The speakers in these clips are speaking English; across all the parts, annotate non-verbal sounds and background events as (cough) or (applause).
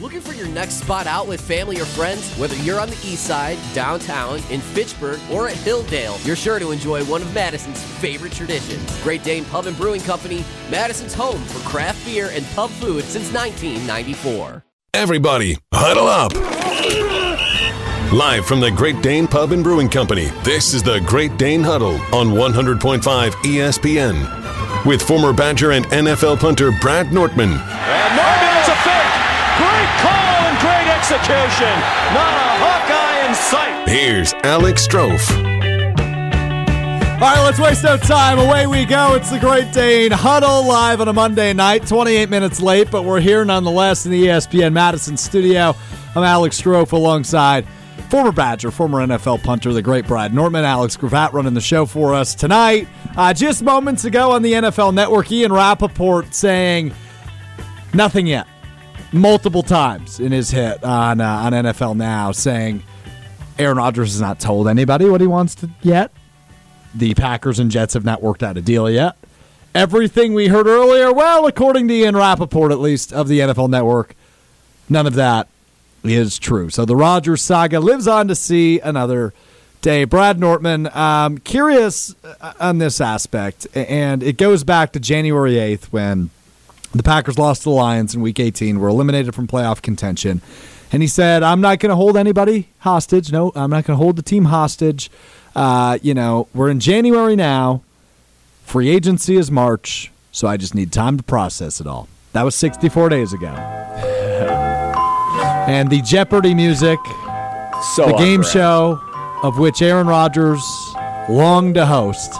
Looking for your next spot out with family or friends? Whether you're on the east side, downtown, in Fitchburg, or at Hilldale, you're sure to enjoy one of Madison's favorite traditions. Great Dane Pub and Brewing Company, Madison's home for craft beer and pub food since 1994. Everybody, huddle up. Live from the Great Dane Pub and Brewing Company, this is the Great Dane Huddle on 100.5 ESPN. With former Badger and NFL punter Brad Nortman. And Nortman is a fake. Great call and great execution. Not a Hawkeye in sight. Here's Alex Strouf. All right, let's waste no time. Away we go. It's the Great Dane Huddle live on a Monday night. 28 minutes late, but we're here nonetheless in the ESPN Madison studio. I'm Alex Strouf alongside former Badger, former NFL punter, the great Brad Nortman, Alex Gravatt running the show for us tonight. Uh, just moments ago on the NFL Network, Ian Rapoport saying nothing yet. Multiple times in his hit on, uh, on NFL Now, saying Aaron Rodgers has not told anybody what he wants to yet. The Packers and Jets have not worked out a deal yet. Everything we heard earlier, well, according to Ian Rapoport, at least, of the NFL Network, none of that is true. So the Rodgers saga lives on to see another day. Brad Nortman, um, curious uh, on this aspect, and it goes back to January 8th when the Packers lost to the Lions in Week 18, were eliminated from playoff contention. And he said, I'm not going to hold anybody hostage. No, I'm not going to hold the team hostage. Uh, you know, we're in January now. Free agency is March, so I just need time to process it all. That was 64 days ago. (laughs) and the Jeopardy music, So the game show of which Aaron Rodgers longed to host,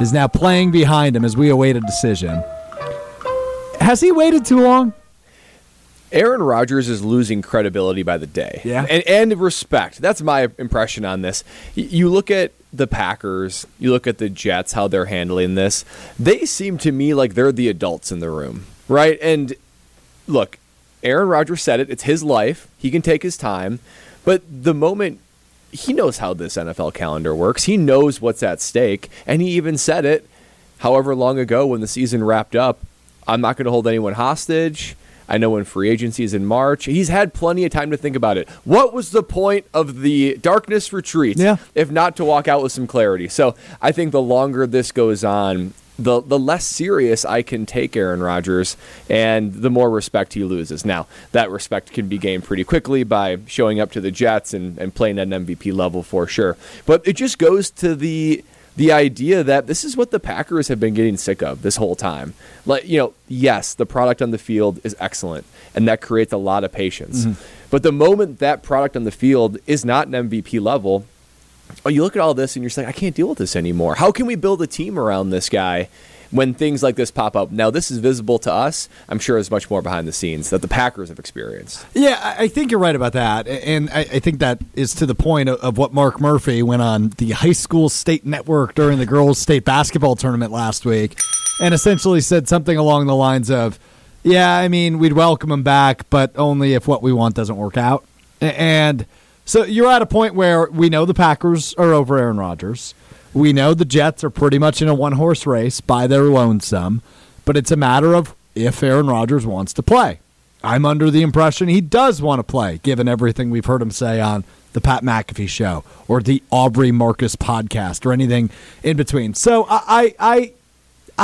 is now playing behind him as we await a decision. Has he waited too long? Aaron Rodgers is losing credibility by the day. Yeah. And, and respect. That's my impression on this. You look at the Packers, you look at the Jets, how they're handling this. They seem to me like they're the adults in the room, right? And look, Aaron Rodgers said it. It's his life. He can take his time. But the moment he knows how this NFL calendar works, he knows what's at stake. And he even said it however long ago when the season wrapped up. I'm not going to hold anyone hostage. I know when free agency is in March. He's had plenty of time to think about it. What was the point of the darkness retreat Yeah. if not to walk out with some clarity? So I think the longer this goes on, the the less serious I can take Aaron Rodgers, and the more respect he loses. Now that respect can be gained pretty quickly by showing up to the Jets and, and playing at an MVP level for sure. But it just goes to the the idea that this is what the Packers have been getting sick of this whole time. Like, you know, yes, the product on the field is excellent, and that creates a lot of patience. Mm-hmm. But the moment that product on the field is not an MVP level, oh, you look at all this and you're like, I can't deal with this anymore. How can we build a team around this guy when things like this pop up? Now, this is visible to us. I'm sure there's much more behind the scenes that the Packers have experienced. Yeah, I think you're right about that, and I think that is to the point of what Mark Murphy went on the high school state network during the girls' state basketball tournament last week, and essentially said something along the lines of, "Yeah, I mean, we'd welcome him back, but only if what we want doesn't work out." And so you're at a point where we know the Packers are over Aaron Rodgers. We know the Jets are pretty much in a one horse race by their lonesome, but it's a matter of if Aaron Rodgers wants to play. I'm under the impression he does want to play, given everything we've heard him say on the Pat McAfee show or the Aubrey Marcus podcast or anything in between. So I, I, I,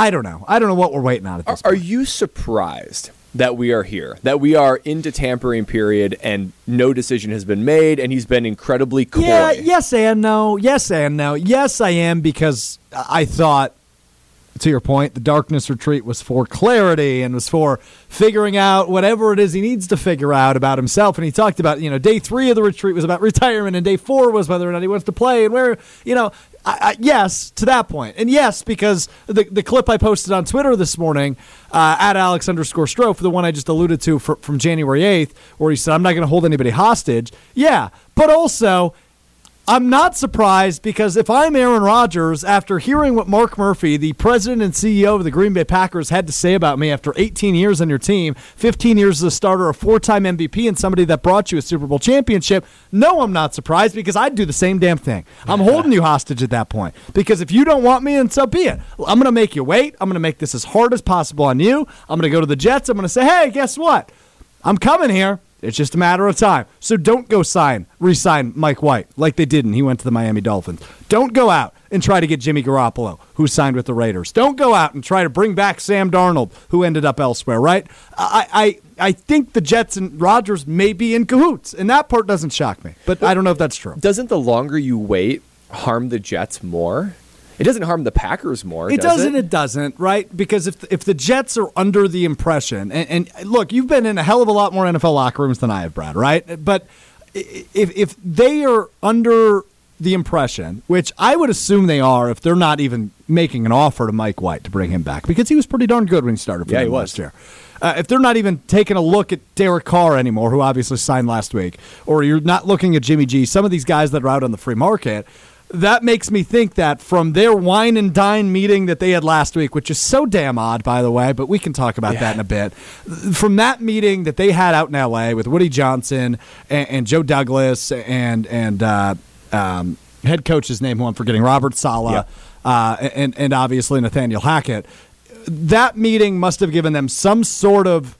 I don't know. I don't know what we're waiting on at Are, this are point. you surprised that we are here, that we are into tampering period and no decision has been made and he's been incredibly coy? Yeah, yes and no. Yes and no. Yes, I am because I thought, to your point, the darkness retreat was for clarity and was for figuring out whatever it is he needs to figure out about himself. And he talked about, you know, day three of the retreat was about (laughs) retirement, and day four was whether or not he wants to play and where, you know. I, I, yes, to that point, and yes, because the the clip I posted on Twitter this morning uh, at Alex underscore Strouf, the one I just alluded to fr- from January eighth, where he said, "I'm not going to hold anybody hostage." Yeah, but also I'm not surprised because if I'm Aaron Rodgers, after hearing what Mark Murphy, the president and CEO of the Green Bay Packers, had to say about me after 18 years on your team, 15 years as a starter, a four time MVP, and somebody that brought you a Super Bowl championship, no, I'm not surprised because I'd do the same damn thing. I'm holding you hostage at that point because if you don't want me, then so be it. I'm going to make you wait. I'm going to make this as hard as possible on you. I'm going to go to the Jets. I'm going to say, hey, guess what? I'm coming here. It's just a matter of time. So don't go sign, re-sign Mike White like they didn't. he went to the Miami Dolphins. Don't go out and try to get Jimmy Garoppolo, who signed with the Raiders. Don't go out and try to bring back Sam Darnold, who ended up elsewhere. Right? I I, I think the Jets and Rodgers may be in cahoots, and that part doesn't shock me. But I don't know if that's true. Doesn't the longer you wait harm the Jets more? It doesn't harm the Packers more. It does doesn't. It? doesn't. Right? Because if if the Jets are under the impression, and, and look, you've been in a hell of a lot more NFL locker rooms than I have, Brad. Right? But if if they are under the impression, which I would assume they are, if they're not even making an offer to Mike White to bring him back, because he was pretty darn good when he started for Yeah, them he was. last year. Uh, if they're not even taking a look at Derek Carr anymore, who obviously signed last week, or you're not looking at Jimmy G, some of these guys that are out on the free market, that makes me think that from their wine and dine meeting that they had last week, which is so damn odd, by the way, but we can talk about that in a bit. From that meeting that they had out in L.A. with Woody Johnson and, and Joe Douglas and and uh, um, head coach's name, who I'm forgetting, Robert Saleh, uh, and and obviously Nathaniel Hackett. That meeting must have given them some sort of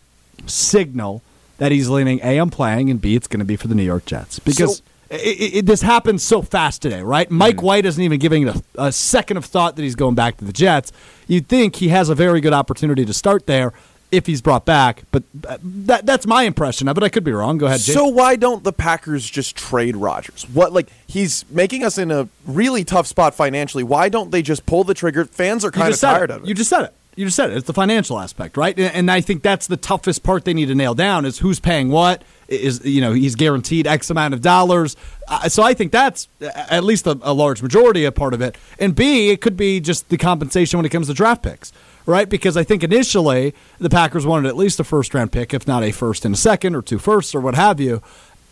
signal that he's leaning A, I'm playing, and B, it's going to be for the New York Jets because. So- it, it, this happened so fast today, right? Mike White isn't even giving a, a second of thought that he's going back to the Jets. You'd think he has a very good opportunity to start there if he's brought back, but uh, that, that's my impression of it. I could be wrong. Go ahead, Jake. So why don't the Packers just trade Rodgers? What like he's making us in a really tough spot financially. Why don't they just pull the trigger? Fans are kind of tired it. of it. You just said it. You just said it. It's the financial aspect, right? And I think that's the toughest part they need to nail down is who's paying what. Is you know he's guaranteed X amount of dollars, uh, so I think that's at least a, a large majority a part of it. And B, it could be just the compensation when it comes to draft picks, right? Because I think initially the Packers wanted at least a first round pick, if not a first and a second or two firsts or what have you.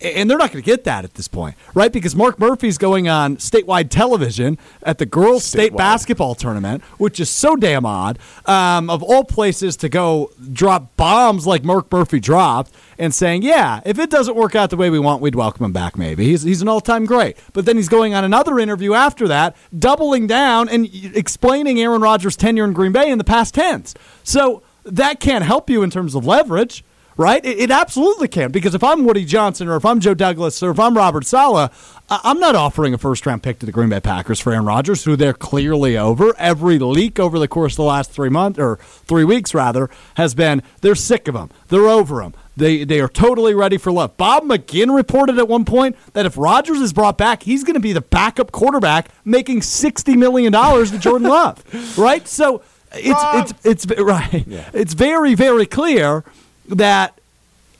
And they're not going to get that at this point, right? Because Mark Murphy's going on statewide television at the girls' state Statewide. basketball tournament, which is so damn odd. Um, of all places to go drop bombs like Mark Murphy dropped and saying, yeah, if it doesn't work out the way we want, we'd welcome him back maybe. He's, he's an all time great. But then he's going on another interview after that, doubling down and explaining Aaron Rodgers' tenure in Green Bay in the past tense. So that can't help you in terms of leverage right? It, it absolutely can because if I'm Woody Johnson or if I'm Joe Douglas or if I'm Robert Saleh, I'm not offering a first round pick to the Green Bay Packers for Aaron Rodgers, who they're clearly over. Every leak over the course of the last three months or three weeks rather has been they're sick of him, they're over him. They, they are totally ready for love. Bob McGinn reported at one point that if Rodgers is brought back, he's going to be the backup quarterback making $60 million to Jordan Love. (laughs) right? So it's, it's, it's, right. Yeah. It's very, very clear that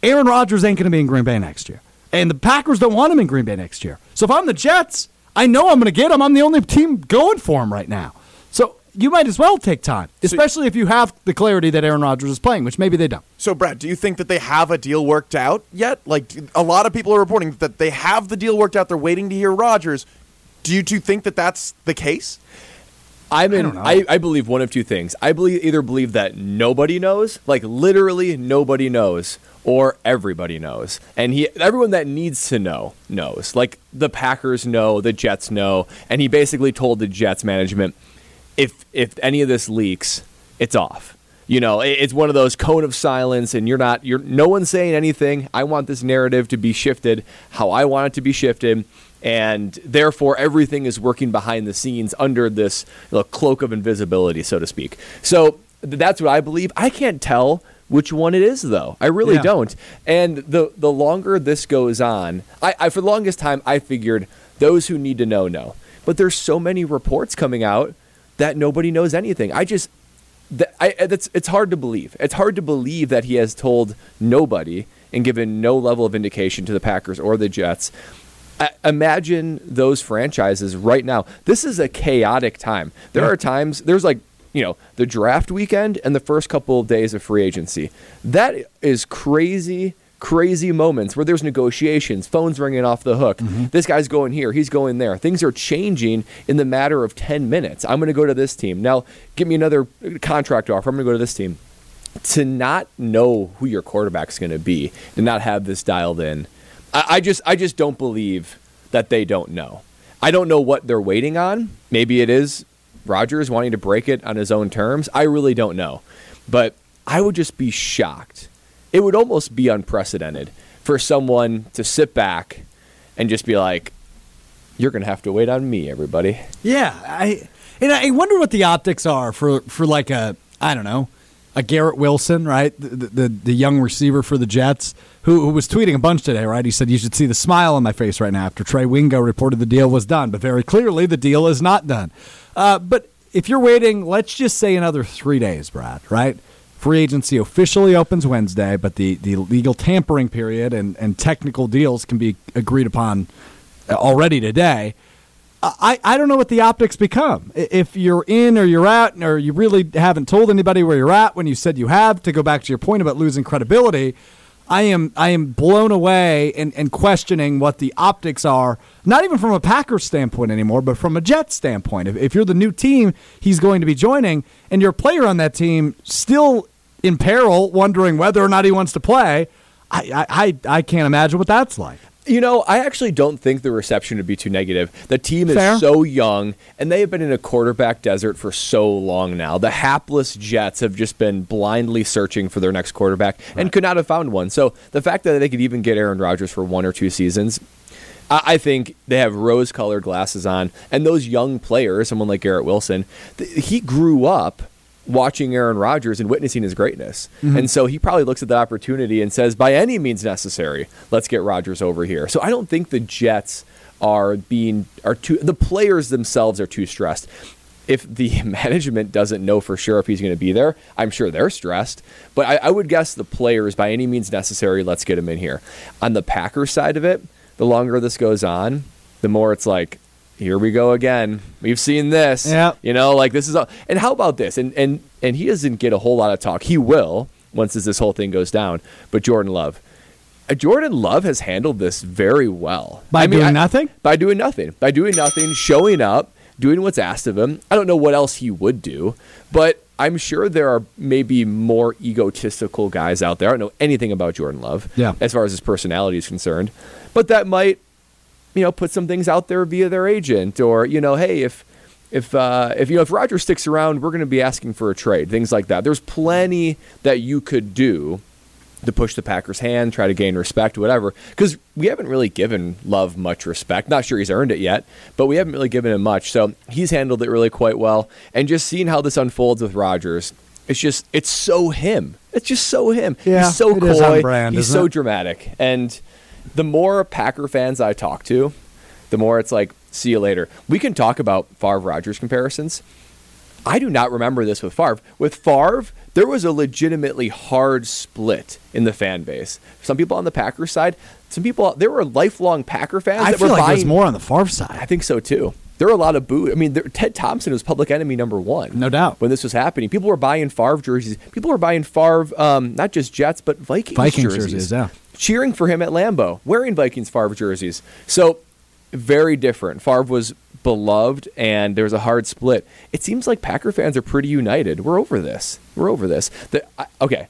Aaron Rodgers ain't going to be in Green Bay next year. And the Packers don't want him in Green Bay next year. So if I'm the Jets, I know I'm going to get him. I'm the only team going for him right now. So you might as well take time, especially if you have the clarity that Aaron Rodgers is playing, which maybe they don't. So, Brad, do you think that they have a deal worked out yet? Like, a lot of people are reporting that they have the deal worked out. They're waiting to hear Rodgers. Do you two think that that's the case? I'm in. don't. I, I believe one of two things. I believe either believe that nobody knows, like literally nobody knows, or everybody knows, and he everyone that needs to know knows. Like the Packers know, the Jets know, and he basically told the Jets management, if if any of this leaks, it's off. You know, it- it's one of those cone of silence, and you're not. You're no one's saying anything. I want this narrative to be shifted how I want it to be shifted and therefore everything is working behind the scenes under this you know, cloak of invisibility, so to speak. So th- that's what I believe. I can't tell which one it is, though. I really Yeah. don't. And the the longer this goes on, I, I for the longest time I figured those who need to know know. But there's so many reports coming out that nobody knows anything. I just that I, that's it's hard to believe. It's hard to believe that he has told nobody and given no level of indication to the Packers or the Jets. Imagine those franchises right now. This is a chaotic time. There are times there's like you know the draft weekend and the first couple of days of free agency. That is crazy. Crazy moments where there's negotiations, phones ringing off the hook. Mm-hmm. This guy's going here, he's going there. Things are changing in the matter of 10 minutes. I'm going to go to this team. Now, give me another uh, contract offer. I'm going to go to this team to not know who your quarterback's going to be, to not have this dialed in, I, I just I just don't believe that they don't know. I don't know what they're waiting on. Maybe it is Rodgers wanting to break it on his own terms. I really don't know, but I would just be shocked it would almost be unprecedented for someone to sit back and just be like, "You're to have to wait on me, everybody." Yeah, I and I wonder what the optics are for for like a I don't know a Garrett Wilson, right? The the, the young receiver for the Jets who, who was tweeting a bunch today, right? He said you should see the smile on my face right now after Trey Wingo reported the deal was done, but very clearly the deal is not done. Uh, but if you're waiting, let's just say another three days, Brad, right? Free agency officially opens Wednesday, but the, the legal tampering period and, and technical deals can be agreed upon already today. I, I don't know what the optics become. If you're in or you're out, or you really haven't told anybody where you're at when you said you have, to go back to your point about losing credibility, I am I am blown away and, and questioning what the optics are, not even from a Packers standpoint anymore, but from a Jets standpoint. If, if you're the new team he's going to be joining, and your player on that team still in peril, wondering whether or not he wants to play, I, I, I can't imagine what that's like. You know, I actually don't think the reception would be too negative. The team is Fair. so young, and they have been in a quarterback desert for so long now. The hapless Jets have just been blindly searching for their next quarterback and could not have found one. So the fact that they could even get Aaron Rodgers for one or two seasons, I I think they have rose colored glasses on. And those young players, someone like Garrett Wilson, th- he grew up watching Aaron Rodgers and witnessing his greatness. Mm-hmm. And so he probably looks at the opportunity and says, by any means necessary, let's get Rodgers over here. So I don't think the Jets are being are too the players themselves are too stressed. If the (laughs) management doesn't know for sure if he's going to be there, I'm sure they're stressed. But I, I would guess the players, by any means necessary, let's get him in here. On the Packers side of it, the longer this goes on, the more it's like, here we go again. We've seen this. Yep. You know, like this is a, and how about this? And and and he doesn't get a whole lot of talk. He will once this, this whole thing goes down. But Jordan Love. Uh, Jordan Love has handled this very well. By doing nothing? By doing nothing. By doing nothing, showing up, doing what's asked of him. I don't know what else he would do, but I'm sure there are maybe more egotistical guys out there. I don't know anything about Jordan Love Yeah. as far as his personality is concerned, but that might you know, put some things out there via their agent, or you know, hey, if if uh, if you know if Roger sticks around, we're going to be asking for a trade, things like that. There's plenty that you could do to push the Packers' hand, try to gain respect, whatever. Because we haven't really given Love much respect. Not sure he's earned it yet, but we haven't really given him much. So he's handled it really quite well. And just seeing how this unfolds with Rodgers, it's just it's so him. It's just so him. Yeah, he's so it is on coy. brand, he's so it? dramatic. And the more Packer fans I talk to, the more it's like, see you later. We can talk about Favre Rodgers comparisons. I do not remember this with Favre. With Favre, there was a legitimately hard split in the fan base. Some people on the Packers side, some people there were lifelong Packer fans I that feel were like buying. it was more on the Favre side. I think so too. There were a lot of boo. I mean, there, Ted Thompson was public enemy number one. No doubt. When this was happening, people were buying Favre jerseys. People were buying Favre, um, not just Jets, but Vikings, Vikings jerseys. jerseys, yeah. Cheering for him at Lambeau, wearing Vikings Favre jerseys. So very different. Favre was beloved, and there was a hard split. It seems like Packer fans are pretty united. We're over this. We're over this. The, I, okay.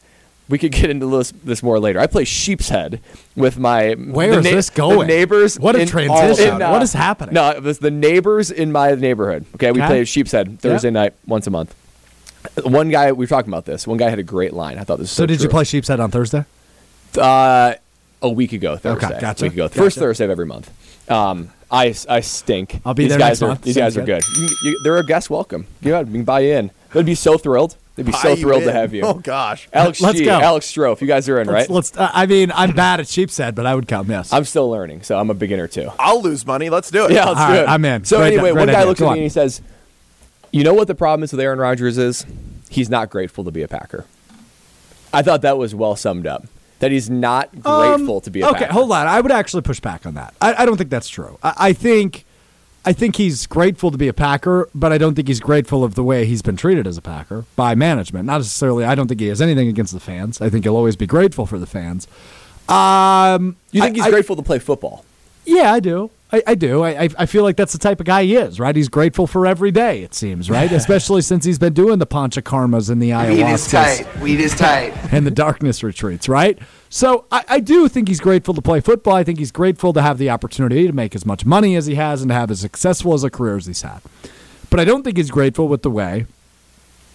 We could get into this, this more later. I play sheepshead with my. Where the is this going? neighbors. What a in- transition. in, uh, What is happening? No, it was the neighbors in my neighborhood. Okay, we Okay. play sheepshead Thursday night once a month. One guy, we were talking about this. One guy had a great line. I thought this was so, So did you play Sheepshead on Thursday? Uh, a week ago, Thursday. Okay, gotcha. A week ago. First Gotcha. Thursday of every month. Um, I, I stink. I'll be these there guys next are, month. These Sounds guys are good. good. You, you, they're a guest welcome. Yeah, you can buy in. They'd be so thrilled. They'd be so Buy you thrilled to have you. Oh gosh. Alex Let's G, go. Alex Strouf. You guys are in, right? Let's. let's uh, I mean, I'm bad at Sheep's Head, but I would come. Yes. I'm still learning, so I'm a beginner too. I'll lose money. Let's do it. Yeah, let's All do right, it. I'm in. So Great- anyway, great one guy idea. looks Go at on. me and he says, "You know what the problem is with Aaron Rodgers is? He's not grateful to be a Packer." I thought that was well summed up. That he's not grateful to be a Um, okay, Packer. hold on. I would actually push back on that. I, I don't think that's true. I, I think, I think he's grateful to be a Packer, but I don't think he's grateful of the way he's been treated as a Packer by management. Not necessarily. I don't think he has anything against the fans. I think he'll always be grateful for the fans. Um, You think I- he's grateful to play football? Yeah, I do. I, I do. I, I- I feel like that's the type of guy he is, right? He's grateful for every day, it seems, right? (laughs) Especially since he's been doing the Pancha Karmas and the Weed is tight. Weed is tight. (laughs) and the darkness retreats, right? So I, I do think he's grateful to play football. I think he's grateful to have the opportunity to make as much money as he has and to have as successful as a career as he's had. But I don't think he's grateful with the way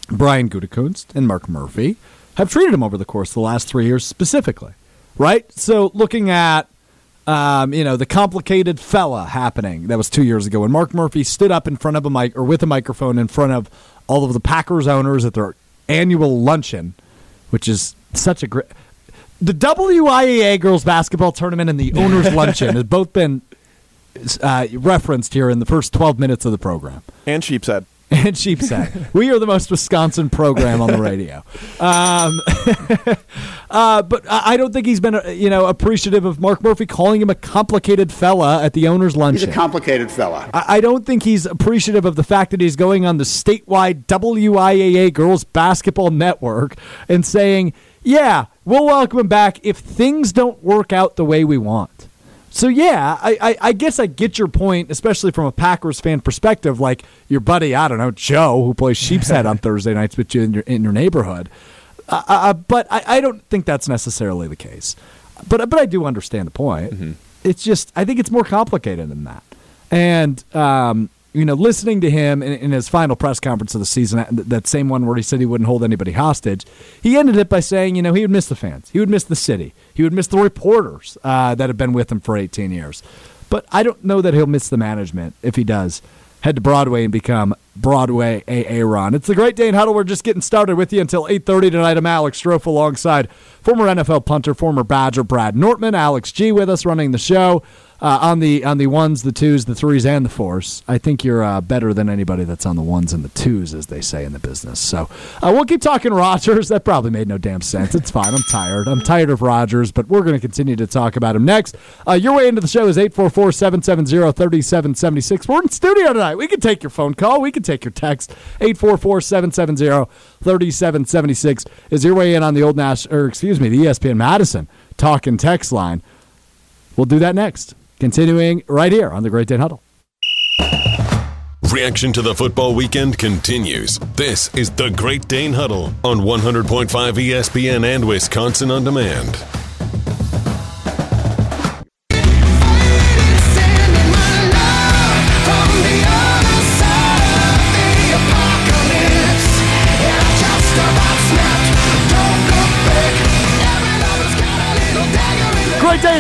Brian Gutekunst and Mark Murphy have treated him over the course of the last three years specifically, right? So looking at um, you know, the complicated fella happening that was two years ago when Mark Murphy stood up in front of a mic or with a microphone in front of all of the Packers owners at their annual luncheon, which is such a great. The WIAA girls basketball tournament and the owners (laughs) luncheon has both been uh, referenced here in the first 12 minutes of the program. And Sheepshead. And Sheepshead. we are the most Wisconsin program on the radio. Um, (laughs) uh, but I don't think he's been, uh, you know, appreciative of Mark Murphy calling him a complicated fella at the owners' luncheon. He's a complicated fella. I, I don't think he's appreciative of the fact that he's going on the statewide WIAA Girls Basketball Network and saying, "Yeah, we'll welcome him back if things don't work out the way we want." So yeah, I, I, I, guess I get your point, especially from a Packers fan perspective. Like your buddy, I don't know, Joe, who plays Sheepshead on (laughs) Thursday nights with you in your in your neighborhood. Uh, uh, uh, but I, I don't think that's necessarily the case. But but I do understand the point. Mm-hmm. It's just I think it's more complicated than that. And um, you know, listening to him in, in, his final press conference of the season, that same one where he said he wouldn't hold anybody hostage, he ended it by saying, you know, he would miss the fans, he would miss the city, he would miss the reporters uh, that have been with him for 18 years. But I don't know that he'll miss the management if he does head to Broadway and become Broadway Aaron. It's the Great Dane Huddle. We're just getting started with you until 8.30 tonight. I'm Alex Strouf alongside former NFL punter, former Badger Brad Nortman. Alex G with us running the show uh, on the on the ones, the twos, the threes, and the fours. I think you're uh, better than anybody that's on the ones and the twos, as they say in the business. So uh, we'll keep talking Rodgers. That probably made no damn sense. It's fine. I'm tired. I'm tired of Rodgers, but we're going to continue to talk about him next. Uh, your way into the show is 844-770-3776. We're in studio tonight. We can take your phone call. We can take your text. 844-770-3776 is your way in on the old Nash, or excuse me, the ESPN Madison talk and text line. We'll do that next. Continuing right here on the Great Dane Huddle. Reaction to the football weekend continues. This is the Great Dane Huddle on 100.5 ESPN and Wisconsin On Demand.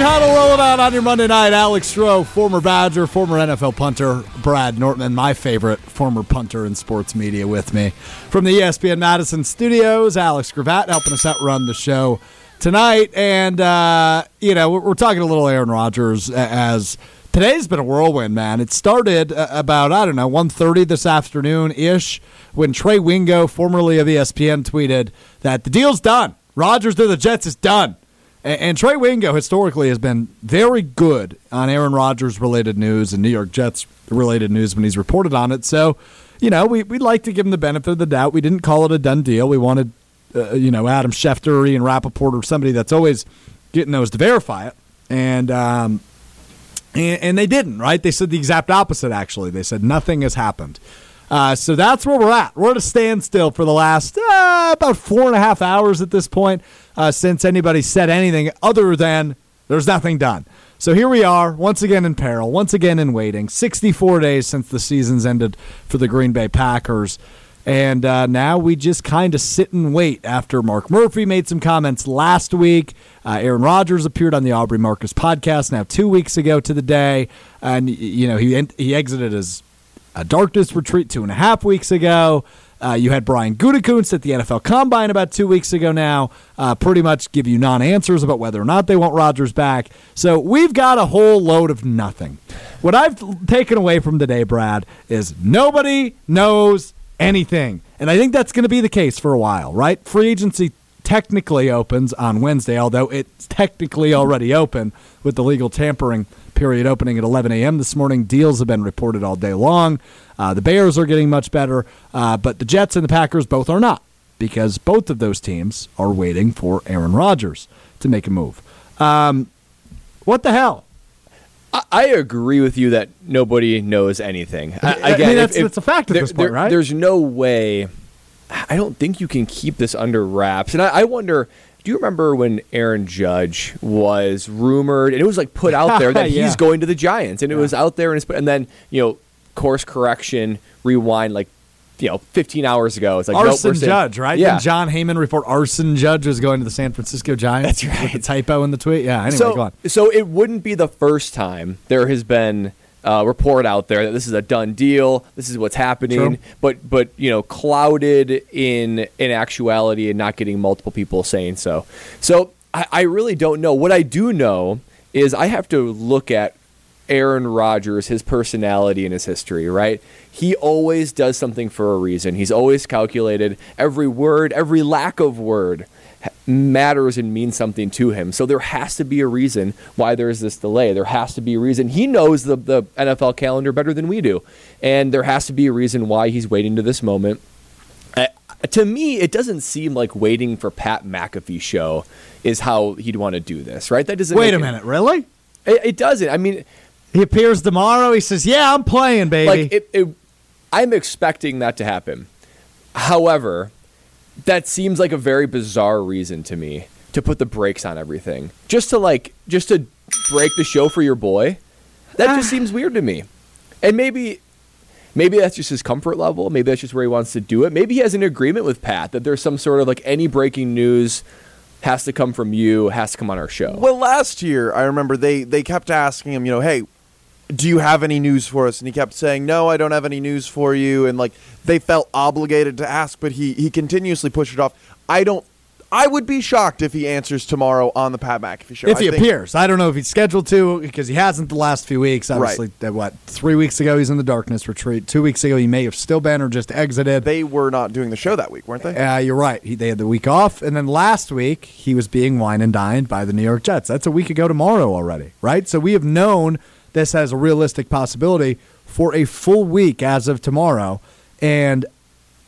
Huddle rolling on your Monday night. Alex Strouf, former Badger, former NFL punter. Brad Nortman, my favorite former punter in sports media, with me from the ESPN Madison studios. Alex Gravatt helping us out run the show tonight, and uh, you know we're, talking a little Aaron Rodgers as today's been a whirlwind, man. It started uh, about I don't know 1.30 this afternoon ish when Trey Wingo, formerly of ESPN, tweeted that the deal's done. Rodgers to the Jets is done. And, and Trey Wingo historically has been very good on Aaron Rodgers related news and New York Jets related news when he's reported on it. So, you know, we, we'd like to give him the benefit of the doubt. We didn't call it a done deal. We wanted, uh, you know, Adam Schefter or Ian Rapoport or somebody that's always getting those to verify it. And, um, and, and they didn't, right? They said the exact opposite, actually. They said nothing has happened. Uh, so that's where we're at. We're at a standstill for the last uh, about four and a half hours at this point uh, since anybody said anything other than there's nothing done. So here we are, once again in peril, once again in waiting. 64 days since the season's ended for the Green Bay Packers. And uh, now we just kind of sit and wait after Mark Murphy made some comments last week. Uh, Aaron Rodgers appeared on the Aubrey Marcus podcast now two weeks ago to the day. And, you know, he, he exited his a darkness retreat two and a half weeks ago. Uh, you had Brian Gutekunst at the NFL Combine about two weeks ago now, uh, pretty much give you non answers about whether or not they want Rodgers back. So we've got a whole load of nothing. What I've taken away from today, Brad, is nobody knows anything. And I think that's going to be the case for a while, right? Free agency technically opens on Wednesday, although it's technically already open with the legal tampering period opening at 11 a.m. this morning. Deals have been reported all day long. Uh, the Bears are getting much better, uh, but the Jets and the Packers both are not because both of those teams are waiting for Aaron Rodgers to make a move. Um, what the hell? I agree with you that nobody knows anything. I, again, I mean, that's, if, that's a fact at there, this point, there, right? There's no way. I don't think you can keep this under wraps. And I, I wonder do you remember when Aaron Judge was rumored and it was like put out there that (laughs) yeah. he's going to the Giants and it yeah. was out there and, and then you know course correction rewind like you know 15 hours ago. It's like nope, arson saying- judge, right? Yeah. Didn't Jon Heyman report Aaron Judge was going to the San Francisco Giants. That's With the typo in the tweet. Yeah. Anyway, so, go on. so it wouldn't be the first time there has been a report out there that this is a done deal. This is what's happening, True. but but you know, clouded in in actuality and not getting multiple people saying so. So I, I really don't know. What I do know is I have to look at Aaron Rodgers, his personality and his history, right? He always does something for a reason. He's always calculated. Every word, every lack of word matters and means something to him. So there has to be a reason why there's this delay. There has to be a reason. He knows the, the NFL calendar better than we do. And there has to be a reason why he's waiting to this moment. To me, it doesn't seem like waiting for Pat McAfee show is how he'd want to do this, right? That doesn't Wait a it- minute, really? It, it doesn't. I mean, He appears tomorrow. He says, "Yeah, I'm playing, baby." like it, it, I'm expecting that to happen. However, that seems like a very bizarre reason to me to put the brakes on everything, just to like, just to break the show for your boy. That just ah. seems weird to me. And maybe, maybe that's just his comfort level. Maybe that's just where he wants to do it. Maybe he has an agreement with Pat that there's some sort of like any breaking news has to come from you, has to come on our show. Well, last year I remember they they kept asking him, you know, hey, do you have any news for us? And he kept saying, no, I don't have any news for you. And like they felt obligated to ask, but he he continuously pushed it off. I don't. I would be shocked if he answers tomorrow on the Pat McAfee show. if I he appears, I don't know if he's scheduled to because he hasn't the last few weeks. Obviously, uh, what three weeks ago he's in the darkness retreat. Two weeks ago he may have still been or just exited. they were not doing the show that week, weren't they? Uh, you're right. He, they had the week off, and then last week he was being wine and dined by the New York Jets. That's a week ago tomorrow already, right? So we have known this as a realistic possibility for a full week as of tomorrow, and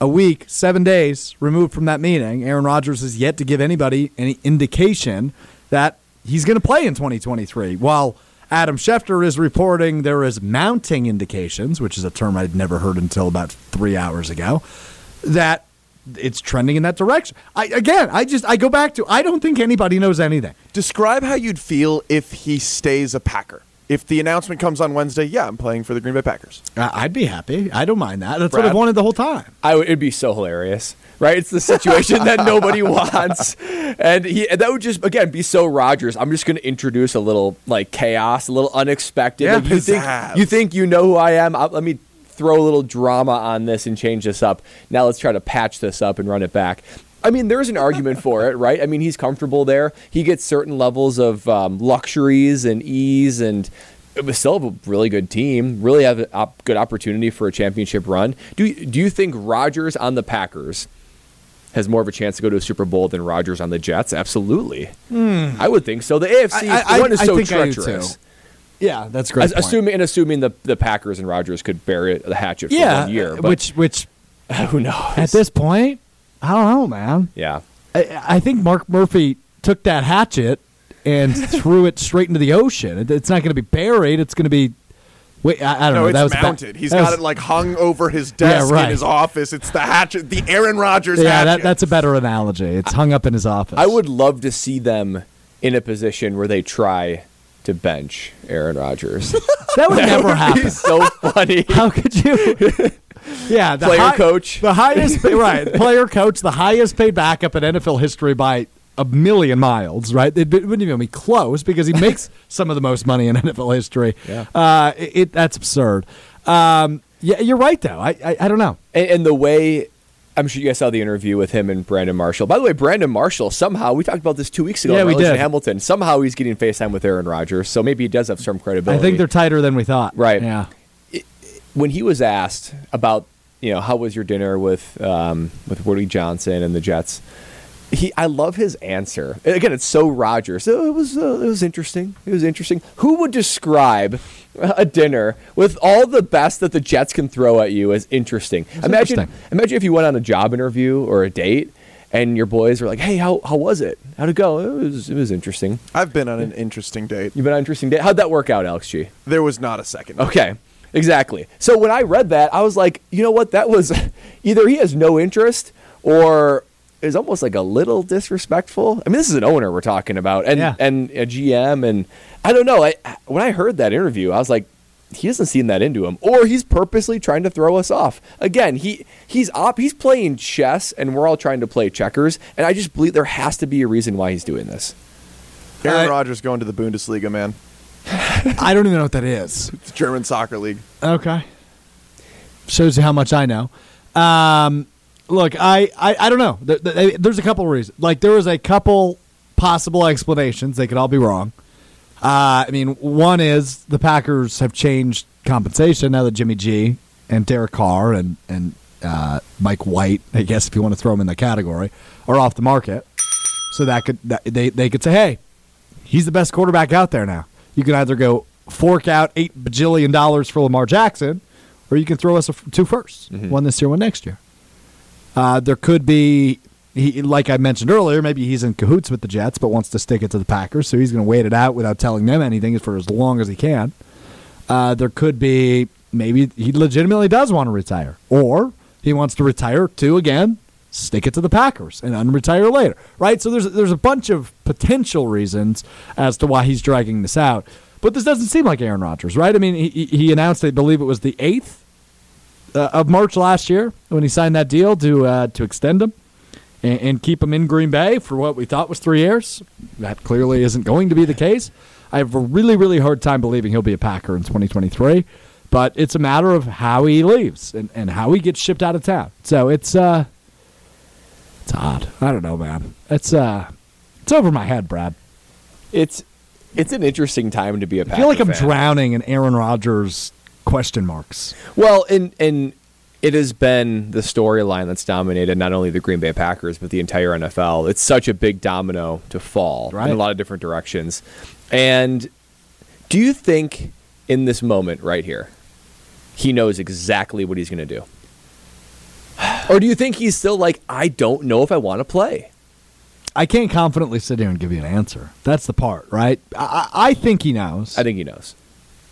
a week, seven days removed from that meeting, Aaron Rodgers has yet to give anybody any indication that he's going to play in 2023. While Adam Schefter is reporting there is mounting indications, which is a term I'd never heard until about three hours ago, that it's trending in that direction. I again, I just I go back to I don't think anybody knows anything. Describe how you'd feel if he stays a Packer. If the announcement comes on Wednesday, yeah, I'm playing for the Green Bay Packers. I- I'd be happy. I don't mind that. That's what I've wanted the whole time. I would, it'd be so hilarious, right? It's the situation that (laughs) nobody wants, and he and that would just again be so Rodgers. I'm just going to introduce a little like chaos, a little unexpected. Yeah, like, you think you think you know who I am? I'll, let me throw a little drama on this and change this up. Now let's try to patch this up and run it back. I mean, there's an argument for it, right? I mean, he's comfortable there. He gets certain levels of um, luxuries and ease, and it was still a really good team. Really have a op- good opportunity for a championship run. Do you- do you think Rodgers on the Packers has more of a chance to go to a Super Bowl than Rodgers on the Jets? Absolutely, I would think so. The AFC. I- I- one is I so treacherous. Yeah, that's great. As- assuming and assuming the the Packers and Rodgers could bury the hatchet for yeah, one year, uh, but which which (laughs) who knows? at this point, I don't know, man. yeah. I, I think Mark Murphy took that hatchet and (laughs) threw it straight into the ocean. It, it's not going to be buried. It's going to be. Wait, I, I don't No, know. it's that was a ba- mounted. He's that got was- it like hung over his desk right. in his office. It's the hatchet, the Aaron Rodgers Yeah, hatchet. that, that's a better analogy. It's hung up in his office. I would love to see them in a position where they try to bench Aaron Rodgers. (laughs) That would never happen. He's so funny. How could you? (laughs) Yeah, the Player coach. the highest, (laughs) right? Player coach, the highest paid backup in NFL history by a million miles, right? It, wouldn't even be close because he (laughs) makes some of the most money in NFL history. Yeah. uh, it, it that's absurd. Um, yeah, you're right though. I, I I don't know. And, and the way I'm sure you guys saw the interview with him and Brandon Marshall. By the way, Brandon Marshall somehow we talked about this two weeks ago. Yeah, we did. Hamilton. Somehow he's getting FaceTime with Aaron Rodgers, so maybe he does have some credibility. I think they're tighter than we thought. Right. Yeah. When he was asked about you know how was your dinner with um, with Woody Johnson and the Jets, he I love his answer. Again, it's so Rodgers. So it was uh, it was interesting. It was interesting. Who would describe a dinner with all the best that the Jets can throw at you as interesting? Imagine interesting. imagine if you went on a job interview or a date. And your boys were like, "Hey, how, how was it? How'd it go? It was it was interesting. I've been on an interesting date. You've been on an interesting date. How'd that work out, Alex G? There was not a second. Okay, exactly. So when I read that, I was like, you know what? That was (laughs) either he has no interest or is almost like a little disrespectful. I mean, this is an owner we're talking about, and Yeah. and a GM, and I don't know. I when I heard that interview, I was like, he doesn't seem that into him, or he's purposely trying to throw us off. Again, he he's op, he's playing chess, and we're all trying to play checkers. And I just believe there has to be a reason why he's doing this. Aaron I- Rodgers going to the Bundesliga, man. I don't even know what that is. It's German soccer league. Okay. Shows you how much I know. Um, look, I, I, I don't know. There- there- There's a couple reasons. Like, there was a couple possible explanations. They could all be wrong. Uh, I mean, one is the Packers have changed compensation now that Jimmy G and Derek Carr and, and uh, Mike White, I guess if you want to throw them in that category, are off the market. So that could that, they, they could say, hey, he's the best quarterback out there now. You can either go fork out eight bajillion dollars for Lamar Jackson, or you can throw us a f- two firsts, one this year, one next year. Uh, there could be, he, like I mentioned earlier, maybe he's in cahoots with the Jets, but wants to stick it to the Packers, so he's going to wait it out without telling them anything for as long as he can. Uh, there could be maybe he legitimately does want to retire, or he wants to retire to again stick it to the Packers and unretire later, right? So there's there's a bunch of potential reasons as to why he's dragging this out, but this doesn't seem like Aaron Rodgers, right? I mean, he, he- announced, I believe it was the eighth uh, of March last year when he signed that deal to uh, to extend him and, and keep him in Green Bay for what we thought was three years. That clearly isn't going to be the case. I have a really, really hard time believing he'll be a Packer in 2023, but it's a matter of how he leaves and, and how he gets shipped out of town. So it's uh, it's odd. I don't know, man. It's uh, it's over my head, Brad. It's it's an interesting time to be a Packer I feel like I'm fan. drowning in Aaron Rodgers question marks. Well, and and it has been the storyline that's dominated not only the Green Bay Packers but the entire NFL. It's such a big domino to fall Right. in a lot of different directions. And do you think in this moment right here, he knows exactly what he's going to do? Or do you think he's still like, I don't know if I want to play? I can't confidently sit here and give you an answer. That's the part, right? I, I think he knows. I think he knows.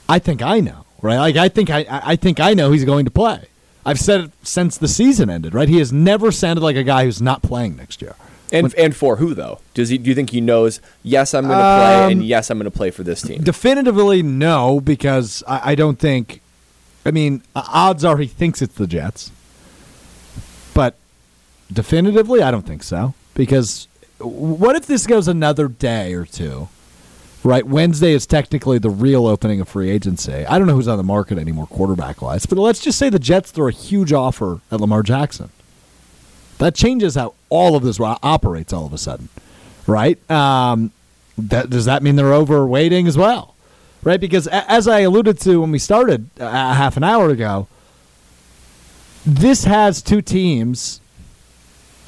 I think I know, right? Like I think I, I think I know he's going to play. I've said it since the season ended, right? He has never sounded like a guy who's not playing next year. And and for who though? Does he? Do you think he knows? Yes, I'm going to play, um, and yes, I'm going to play for this team. Definitively, no, because I, I don't think. I mean, odds are he thinks it's the Jets, but definitively, I don't think so. Because what if this goes another day or two? Right, Wednesday is technically the real opening of free agency. I don't know who's on the market anymore, quarterback wise, but let's just say the Jets throw a huge offer at Lamar Jackson. That changes how all of this operates all of a sudden, right? Um, that, does that mean they're overweighting as well, right? Because as I alluded to when we started uh, a half an hour ago, this has two teams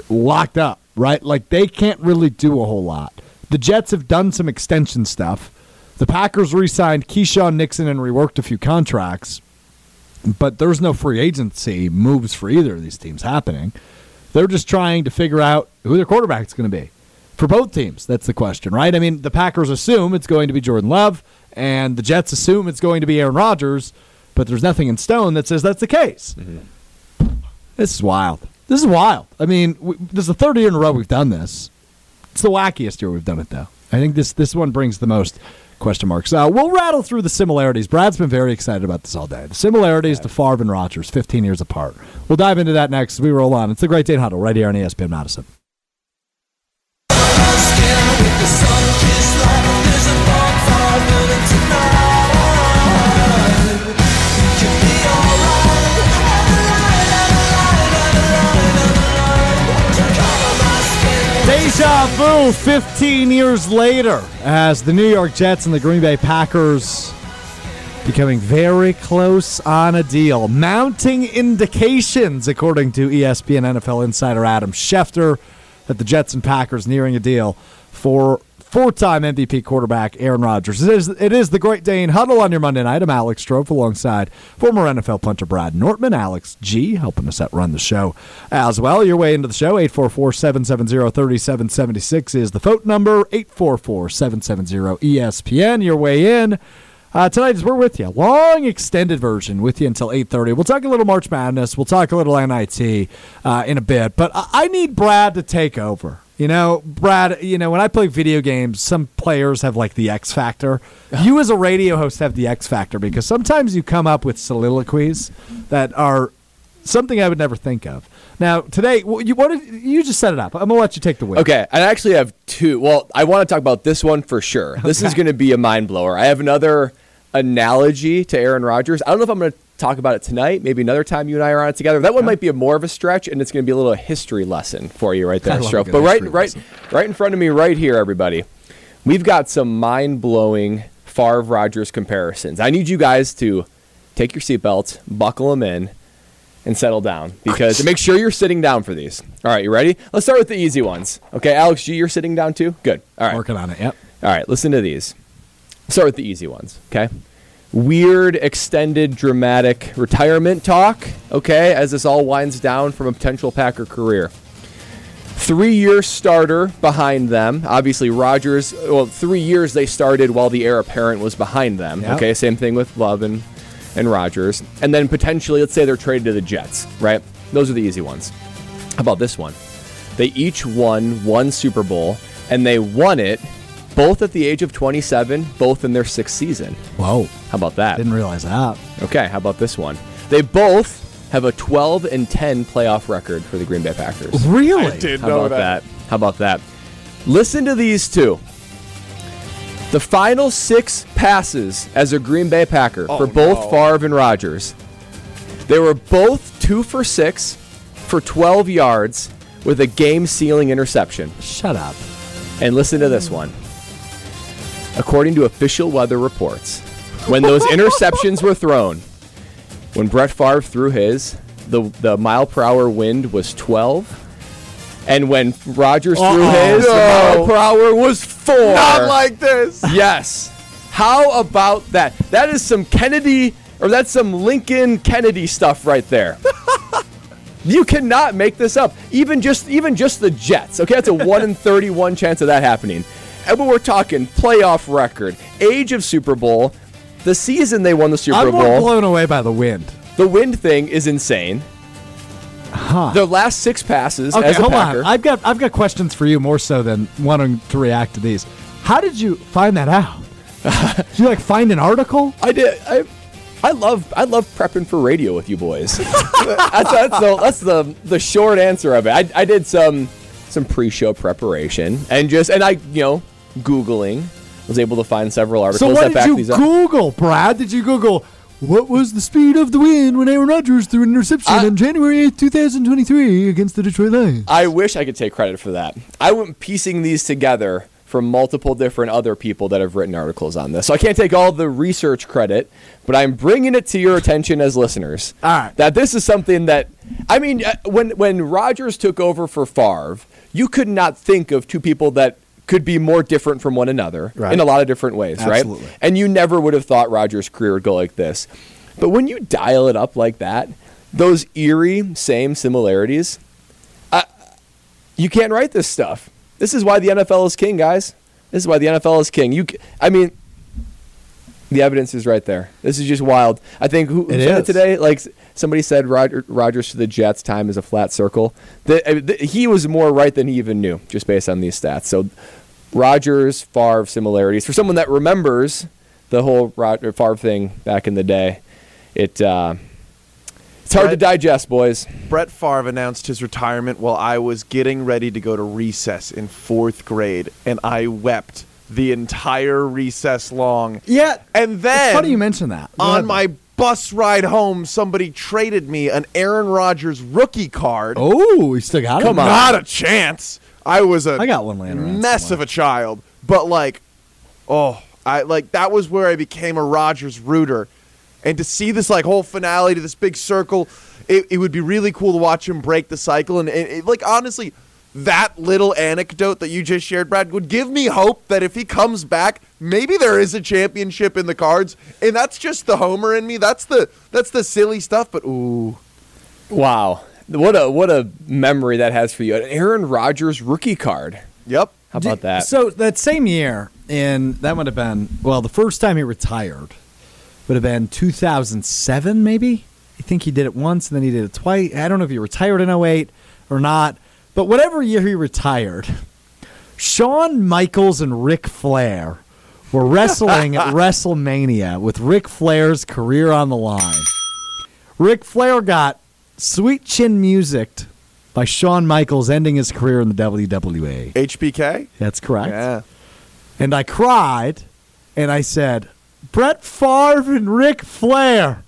locked up, right? Like they can't really do a whole lot. The Jets have done some extension stuff. The Packers re-signed Keisean Nixon and reworked a few contracts, but there's no free agency moves for either of these teams happening. They're just trying to figure out who their quarterback's going to be for both teams. That's the question, right? I mean, the Packers assume it's going to be Jordan Love, and the Jets assume it's going to be Aaron Rodgers, but there's nothing in stone that says that's the case. Mm-hmm. This is wild. This is wild. I mean, we, this is the third year in a row we've done this. It's the wackiest year we've done it, though. I think this this one brings the most question marks. Uh, we'll rattle through the similarities. Brad's been very excited about this all day. The similarities to Favre and Rodgers, 15 years apart. We'll dive into that next as we roll on. It's the Great Dane Huddle right here on ESPN Madison. Deja vu 15 years later as the New York Jets and the Green Bay Packers becoming very close on a deal. Mounting indications, according to ESPN NFL insider Adam Schefter, that the Jets and Packers nearing a deal for four-time MVP quarterback Aaron Rodgers. It is, it is the Great Dane Huddle on your Monday night. I'm Alex Strouf alongside former NFL punter Brad Nortman. Alex G helping us out run the show as well. Your way into the show, 844-770-3776 is the phone number, 844-770-ESPN. Your way in. Uh, tonight is we're with you. Long extended version with you until 8.30. We'll talk a little March Madness. We'll talk a little NIT uh, in a bit. But I, I need Brad to take over. You know, Brad, you know, when I play video games, some players have like the X factor. You as a radio host have the X factor because sometimes you come up with soliloquies that are something I would never think of. Now, today, you what did, you just set it up. I'm going to let you take the wheel. Okay, I actually have two. Well, I want to talk about this one for sure. This is going to be a mind blower. I have another analogy to Aaron Rodgers. I don't know if I'm going to talk about it tonight. Maybe another time you and I are on it together. That one might be a more of a stretch, and it's going to be a little history lesson for you right (laughs) there, Stroke. But right, right, lesson. right in front of me, right here, everybody. We've got some mind blowing Favre Rodgers comparisons. I need you guys to take your seatbelts, buckle them in, and settle down because make sure you're sitting down for these. All right, you ready? Let's start with the easy ones. Okay, Alex G, you're sitting down too. Good. All right. Working on it. Yep. All right, listen to these. Start with the easy ones, okay? Weird, extended, dramatic retirement talk, okay, as this all winds down from a potential Packer career. Three year starter behind them. Obviously, Rodgers, well, three years they started while the heir apparent was behind them, Yep. okay? Same thing with Love and, and Rodgers. And then potentially, let's say they're traded to the Jets, right? Those are the easy ones. How about this one? They each won one Super Bowl, and they won it both at the age of 27, both in their sixth season. Whoa. How about that? Didn't realize that. Okay, how about this one? They both have a 12 and 10 playoff record for the Green Bay Packers. Really? did How about that. How about that? Listen to these two. The final six passes as a Green Bay Packer for both Favre and Rodgers. They were both two for six for 12 yards with a game sealing interception. Shut up. And listen to this one. According to official weather reports, when those (laughs) interceptions were thrown, when Brett Favre threw his, the, the mile per hour wind was 12. And when Rodgers threw Uh-oh. his, the mile per hour was 4. Not like this. Yes. How about that? That is some Kennedy, or that's some Lincoln Kennedy stuff right there. (laughs) you cannot make this up. Even just even just the Jets. Okay, that's a one in thirty-one chance of that happening. And but we're talking playoff record, age of Super Bowl, the season they won the Super I'm Bowl. blown away by the wind. the wind thing is insane. Huh. The last six passes Okay, as a hold Packer. on. I've got I've got questions for you more so than wanting to react to these. How did you find that out? (laughs) did you like find an article? I did. I, I love I love prepping for radio with you boys. (laughs) that's, that's the that's the the short answer of it. I, I did some some pre-show preparation and just and I you know googling was able to find several So articles what that did back you these up. Google, Brad? Did you Google what was the speed of the wind when Aaron Rodgers threw an interception I- on January 8, 2023 against the Detroit Lions? I wish I could take credit for that. I went piecing these together from multiple different other people that have written articles on this. So I can't take all the research credit, but I'm bringing it to your attention as listeners. All right. That this is something that I mean uh, when when Rodgers took over for Favre, you could not think of two people that could be more different from one another Right. in a lot of different ways, Absolutely. right? And you never would have thought Rodgers' career would go like this. But when you dial it up like that, those eerie same similarities, you can't write this stuff. This is why the NFL is king, guys. This is why the NFL is king. You, I mean, the evidence is right there. This is just wild. I think who, who It said it today? Like somebody said, Roger, Rodgers to the Jets time is a flat circle. The, the, he was more right than he even knew, just based on these stats. So, Rodgers Favre similarities for someone that remembers the whole Roger Favre thing back in the day. It uh, it's hard to digest, boys. Brett Favre announced his retirement while I was getting ready to go to recess in fourth grade, and I wept the entire recess long. Yeah. And then it's funny you mention that. Go on ahead. my bus ride home, somebody traded me an Aaron Rodgers rookie card. Oh, he still got it? Come on. Not a chance. I was a I got one laying around mess somewhere. of a child, but like, oh, I like that was where I became a Rodgers rooter, and to see this like whole finale to this big circle, it, it would be really cool to watch him break the cycle, and it, it- like honestly, that little anecdote that you just shared, Brad, would give me hope that if he comes back, maybe there is a championship in the cards, and that's just the homer in me. That's the that's the silly stuff, but ooh. Wow. What a what a memory that has for you. An Aaron Rodgers rookie card. Yep. How about that? So that same year, and that would have been well, the first time he retired would have been 2007, maybe. I think he did it once, and then he did it twice. I don't know if he retired in 08 or not, but whatever year he retired, Shawn Michaels and Ric Flair were wrestling at (laughs) WrestleMania with Ric Flair's career on the line. Ric Flair got Sweet Chin musicked by Shawn Michaels, ending his career in the WWA. HBK. That's correct. Yeah. And I cried and I said, Brett Favre and Ric Flair,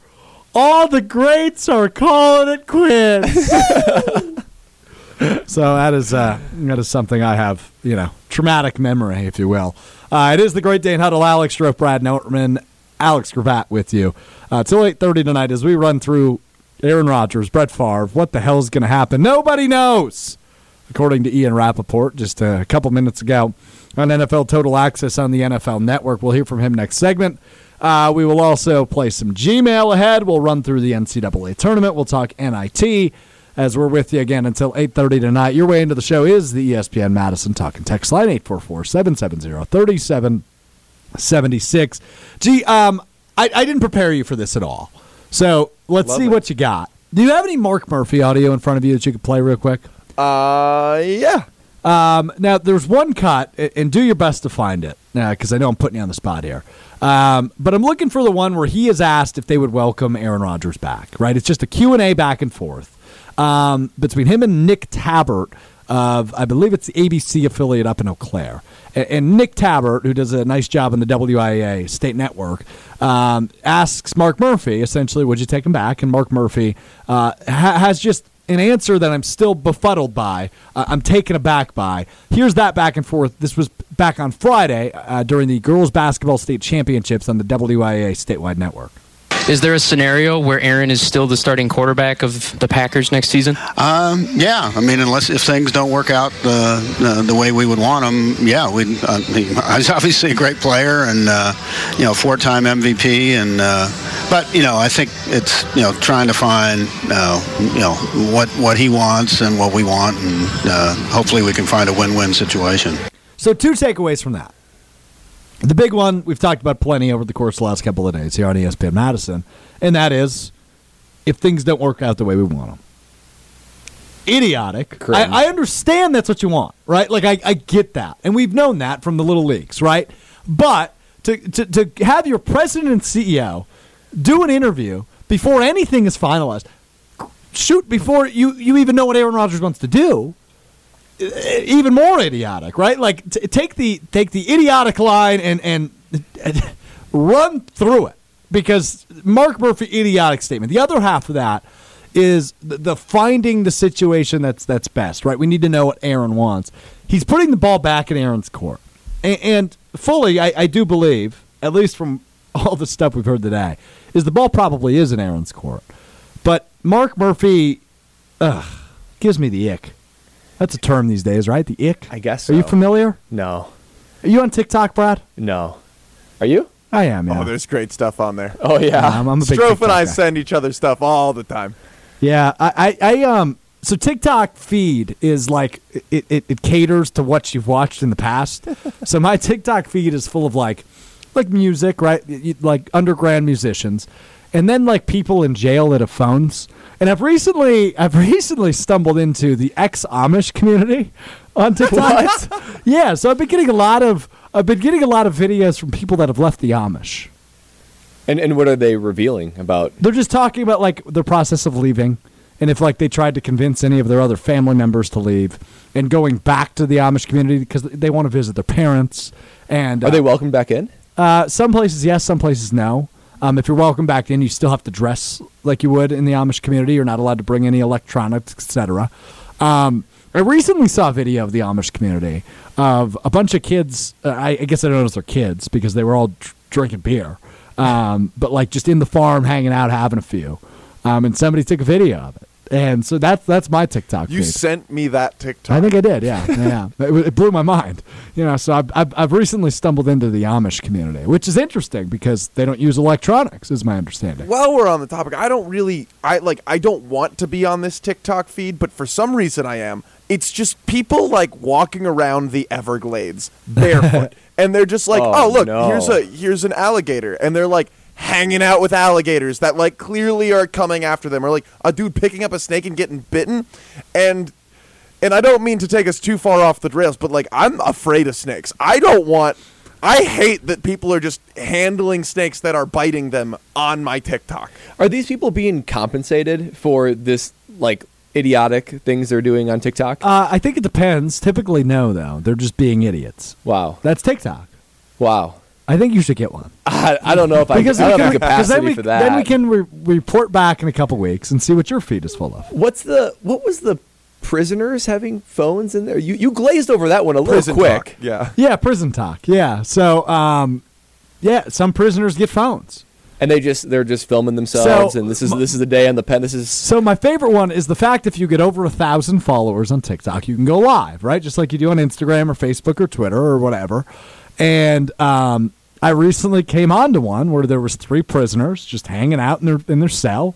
all the greats are calling it quits. (laughs) so that is uh, that is something I have, you know, traumatic memory, if you will. Uh, it is the Great Dane Huddle. Alex Strouf, Brad Nortman, Alex Gravatt with you uh, till eight thirty tonight as we run through Aaron Rodgers, Brett Favre. What the hell is going to happen? Nobody knows, according to Ian Rapoport just a couple minutes ago on NFL Total Access on the NFL Network. We'll hear from him next segment. Uh, we will also play some Gmail ahead. We'll run through the NCAA tournament. We'll talk NIT as we're with you again until 8.30 tonight. Your way into the show is the ESPN Madison Talking Text line, 844-770-3776. Gee, um, I, I didn't prepare you for this at all. So let's Love see it. what you got. Do you have any Mark Murphy audio in front of you that you could play real quick? Uh, yeah. Um, now, there's one cut, and do your best to find it, because I know I'm putting you on the spot here. Um, but I'm looking for the one where he is asked if they would welcome Aaron Rodgers back. Right? It's just a Q and A back and forth um, between him and Nick Tabbert of, I believe it's the ABC affiliate up in Eau Claire. A- And Nick Tabbert, who does a nice job in the WIAA state network, um, asks Mark Murphy, essentially, would you take him back? And Mark Murphy uh, ha- has just an answer that I'm still befuddled by. Uh, I'm taken aback by. Here's that back and forth. This was back on Friday uh, during the girls basketball state championships on the WIAA statewide network. Is there a scenario where Aaron is still the starting quarterback of the Packers next season? Um, yeah, I mean, unless if things don't work out uh, the the way we would want them, yeah, we. Uh, (laughs) he- he's obviously a great player and uh, you know four-time MVP, and uh, but you know I think it's you know trying to find uh, you know what what he wants and what we want, and uh, hopefully we can find a win-win situation. So, two takeaways from that. The big one we've talked about plenty over the course of the last couple of days here on ESPN Madison, and that is if things don't work out the way we want them. Idiotic. I, I understand that's what you want, right? Like, I, I get that. And we've known that from the little leagues, right? But to, to, to have your president and CEO do an interview before anything is finalized, shoot before you, you even know what Aaron Rodgers wants to do, Uh, even more idiotic, right? Like t- take the take the idiotic line and and, and (laughs) run through it because Mark Murphy idiotic statement. The other half of that is the, the finding the situation that's that's best, right? We need to know what Aaron wants. He's putting the ball back in Aaron's court, and, and fully, I, I do believe, at least from (laughs) all the stuff we've heard today, is the ball probably is in Aaron's court, but Mark Murphy, ugh, gives me the ick. That's a term these days, right? The ick. I guess Are you familiar? No. Are you on TikTok, Brad? No. Are you? I am. Yeah. Oh, there's great stuff on there. Oh, yeah. I'm, I'm a big Strouf and I guy. send each other stuff all the time. Yeah, I, I, I um. So TikTok feed is like it, it, it caters to what you've watched in the past. (laughs) so my TikTok feed is full of like, like music, right? Y- y- Like underground musicians, and then like people in jail that have phones. And I've recently, I've (laughs) recently stumbled into the ex Amish community on TikTok. (laughs) yeah, so I've been getting a lot of, I've been getting a lot of videos from people that have left the Amish. And and what are they revealing about? They're just talking about like the process of leaving, and if like they tried to convince any of their other family members to leave, and going back to the Amish community because they want to visit their parents. And Are uh, they welcome back in? uh, some places yes, some places no. Um, if you're welcome back in, you still have to dress like you would in the Amish community. You're not allowed to bring any electronics, etc. Um, I recently saw a video of the Amish community of a bunch of kids. Uh, I, I guess I don't know if they're kids because they were all dr- drinking beer, um, but like just in the farm, hanging out, having a few. Um, and somebody took a video of it, and so that's that's my TikTok. You feed. sent me that TikTok. I think I did. Yeah, yeah. it, it blew my mind. You know, so I've, I've I've recently stumbled into the Amish community, which is interesting because they don't use electronics, is my understanding. While we're on the topic, I don't really, I like, I don't want to be on this TikTok feed, but for some reason I am. It's just people like walking around the Everglades barefoot, (laughs) and they're just like, Oh, "Oh, look, no. here's a here's an alligator," and they're like hanging out with alligators that like clearly are coming after them, or like a dude picking up a snake and getting bitten, and and I don't mean to take us too far off the rails, but like I'm afraid of snakes. I don't want. I hate that people are just handling snakes that are biting them on my TikTok. Are these people being compensated for this like idiotic things they're doing on TikTok? Uh, I think it depends. Typically, no, though. They're just being idiots. wow. That's TikTok. Wow. I think you should get one. (laughs) I, I don't know if I, I don't we have can- capacity then we, for that. Then we can re- report back in a couple weeks and see what your feed is full of. What's the what was the prisoners having phones in there? You you glazed over that one a little Prison quick. talk, Yeah. Yeah, prison talk. Yeah. So, um, yeah, some prisoners get phones. And they just they're just filming themselves So, and this is this is the day on the pen. This is So my favorite one is the fact if you get over a thousand followers on TikTok, you can go live, right? Just like you do on Instagram or Facebook or Twitter or whatever. And um, I recently came onto one where there was three prisoners just hanging out in their in their cell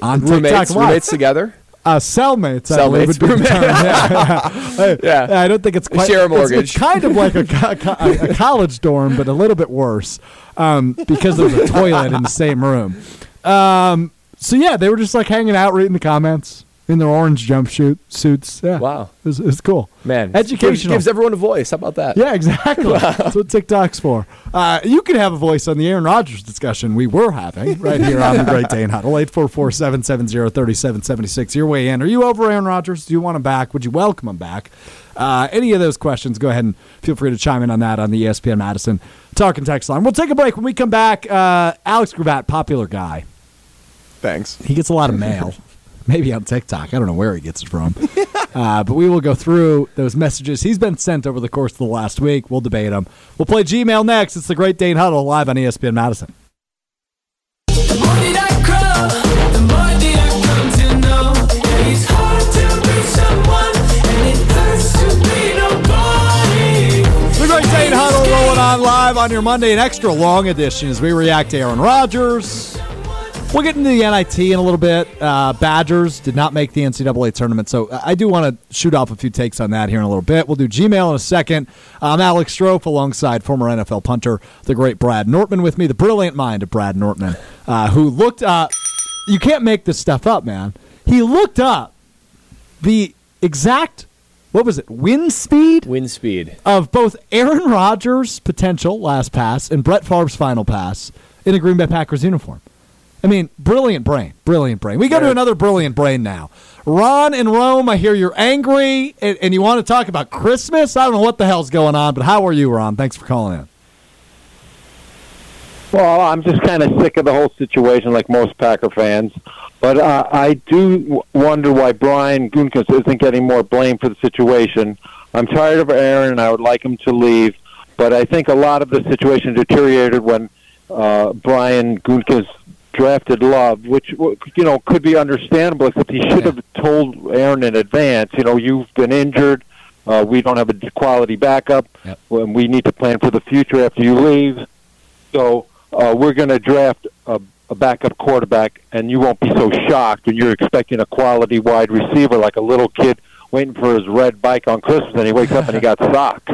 on TikTok roommates live. roommates together. Uh, cellmates, I Cellmates, would be the term. Yeah, (laughs) yeah. Yeah. I don't think it's quite. Share a mortgage. It's, kind of like a, (laughs) a, a college dorm, but a little bit worse um, because there's a toilet in the same room. Um, so yeah, they were just like hanging out, reading the comments in their orange jumpsuit suits. Yeah, Wow. It's, was, it was cool. Man, educational. gives, gives everyone a voice. How about that? Yeah, exactly. (laughs) That's what TikTok's for. Uh, you can have a voice on the Aaron Rodgers discussion we were having right here on the Great Dane Huddle. 844-770-3776. Your way in. Are you over Aaron Rodgers? Do you want him back? Would you welcome him back? Uh, any of those questions, go ahead and feel free to chime in on that on the ESPN Madison talking text line. We'll take a break. When we come back, uh, Alex Gravatt, popular guy. Thanks. He gets a lot of mail. (laughs) (laughs) Maybe on TikTok. I don't know where he gets it from. (laughs) uh, but we will go through those messages he's been sent over the course of the last week. We'll debate them. We'll play Gmail next. It's the Great Dane Huddle live on ESPN Madison. The Great Dane Huddle rolling on live on your Monday, an extra long edition as we react to Aaron Rodgers. We'll get into the NIT in a little bit. Uh, Badgers did not make the NCAA tournament, so I do want to shoot off a few takes on that here in a little bit. We'll do Gmail in a second. I'm Alex Strouf alongside former NFL punter, the great Brad Nortman, with me, the brilliant mind of Brad Nortman, uh, who looked up. You can't make this stuff up, man. He looked up the exact, what was it, wind speed Wind speed. of both Aaron Rodgers' potential last pass and Brett Favre's final pass in a Green Bay Packers uniform. I mean, brilliant brain, brilliant brain. We go to another brilliant brain now. Ron in Rome, I hear you're angry and, and you want to talk about Christmas. I don't know what the hell's going on, but how are you, Ron? Thanks for calling in. Well, I'm just kind of sick of the whole situation, like most Packer fans. But uh, I do wonder why Brian Gunkins isn't getting more blame for the situation. I'm tired of Aaron, and I would like him to leave. But I think a lot of the situation deteriorated when uh, Brian Gunkins drafted Love, which w- you know could be understandable, except he should have told Aaron in advance. You know, you've been injured. Uh, we don't have a quality backup. Yep. We need to plan for the future after you leave. So uh, we're going to draft a, a backup quarterback, and you won't be so shocked when you're expecting a quality wide receiver like a little kid waiting for his red bike on Christmas, and he wakes up and he got (laughs) socks.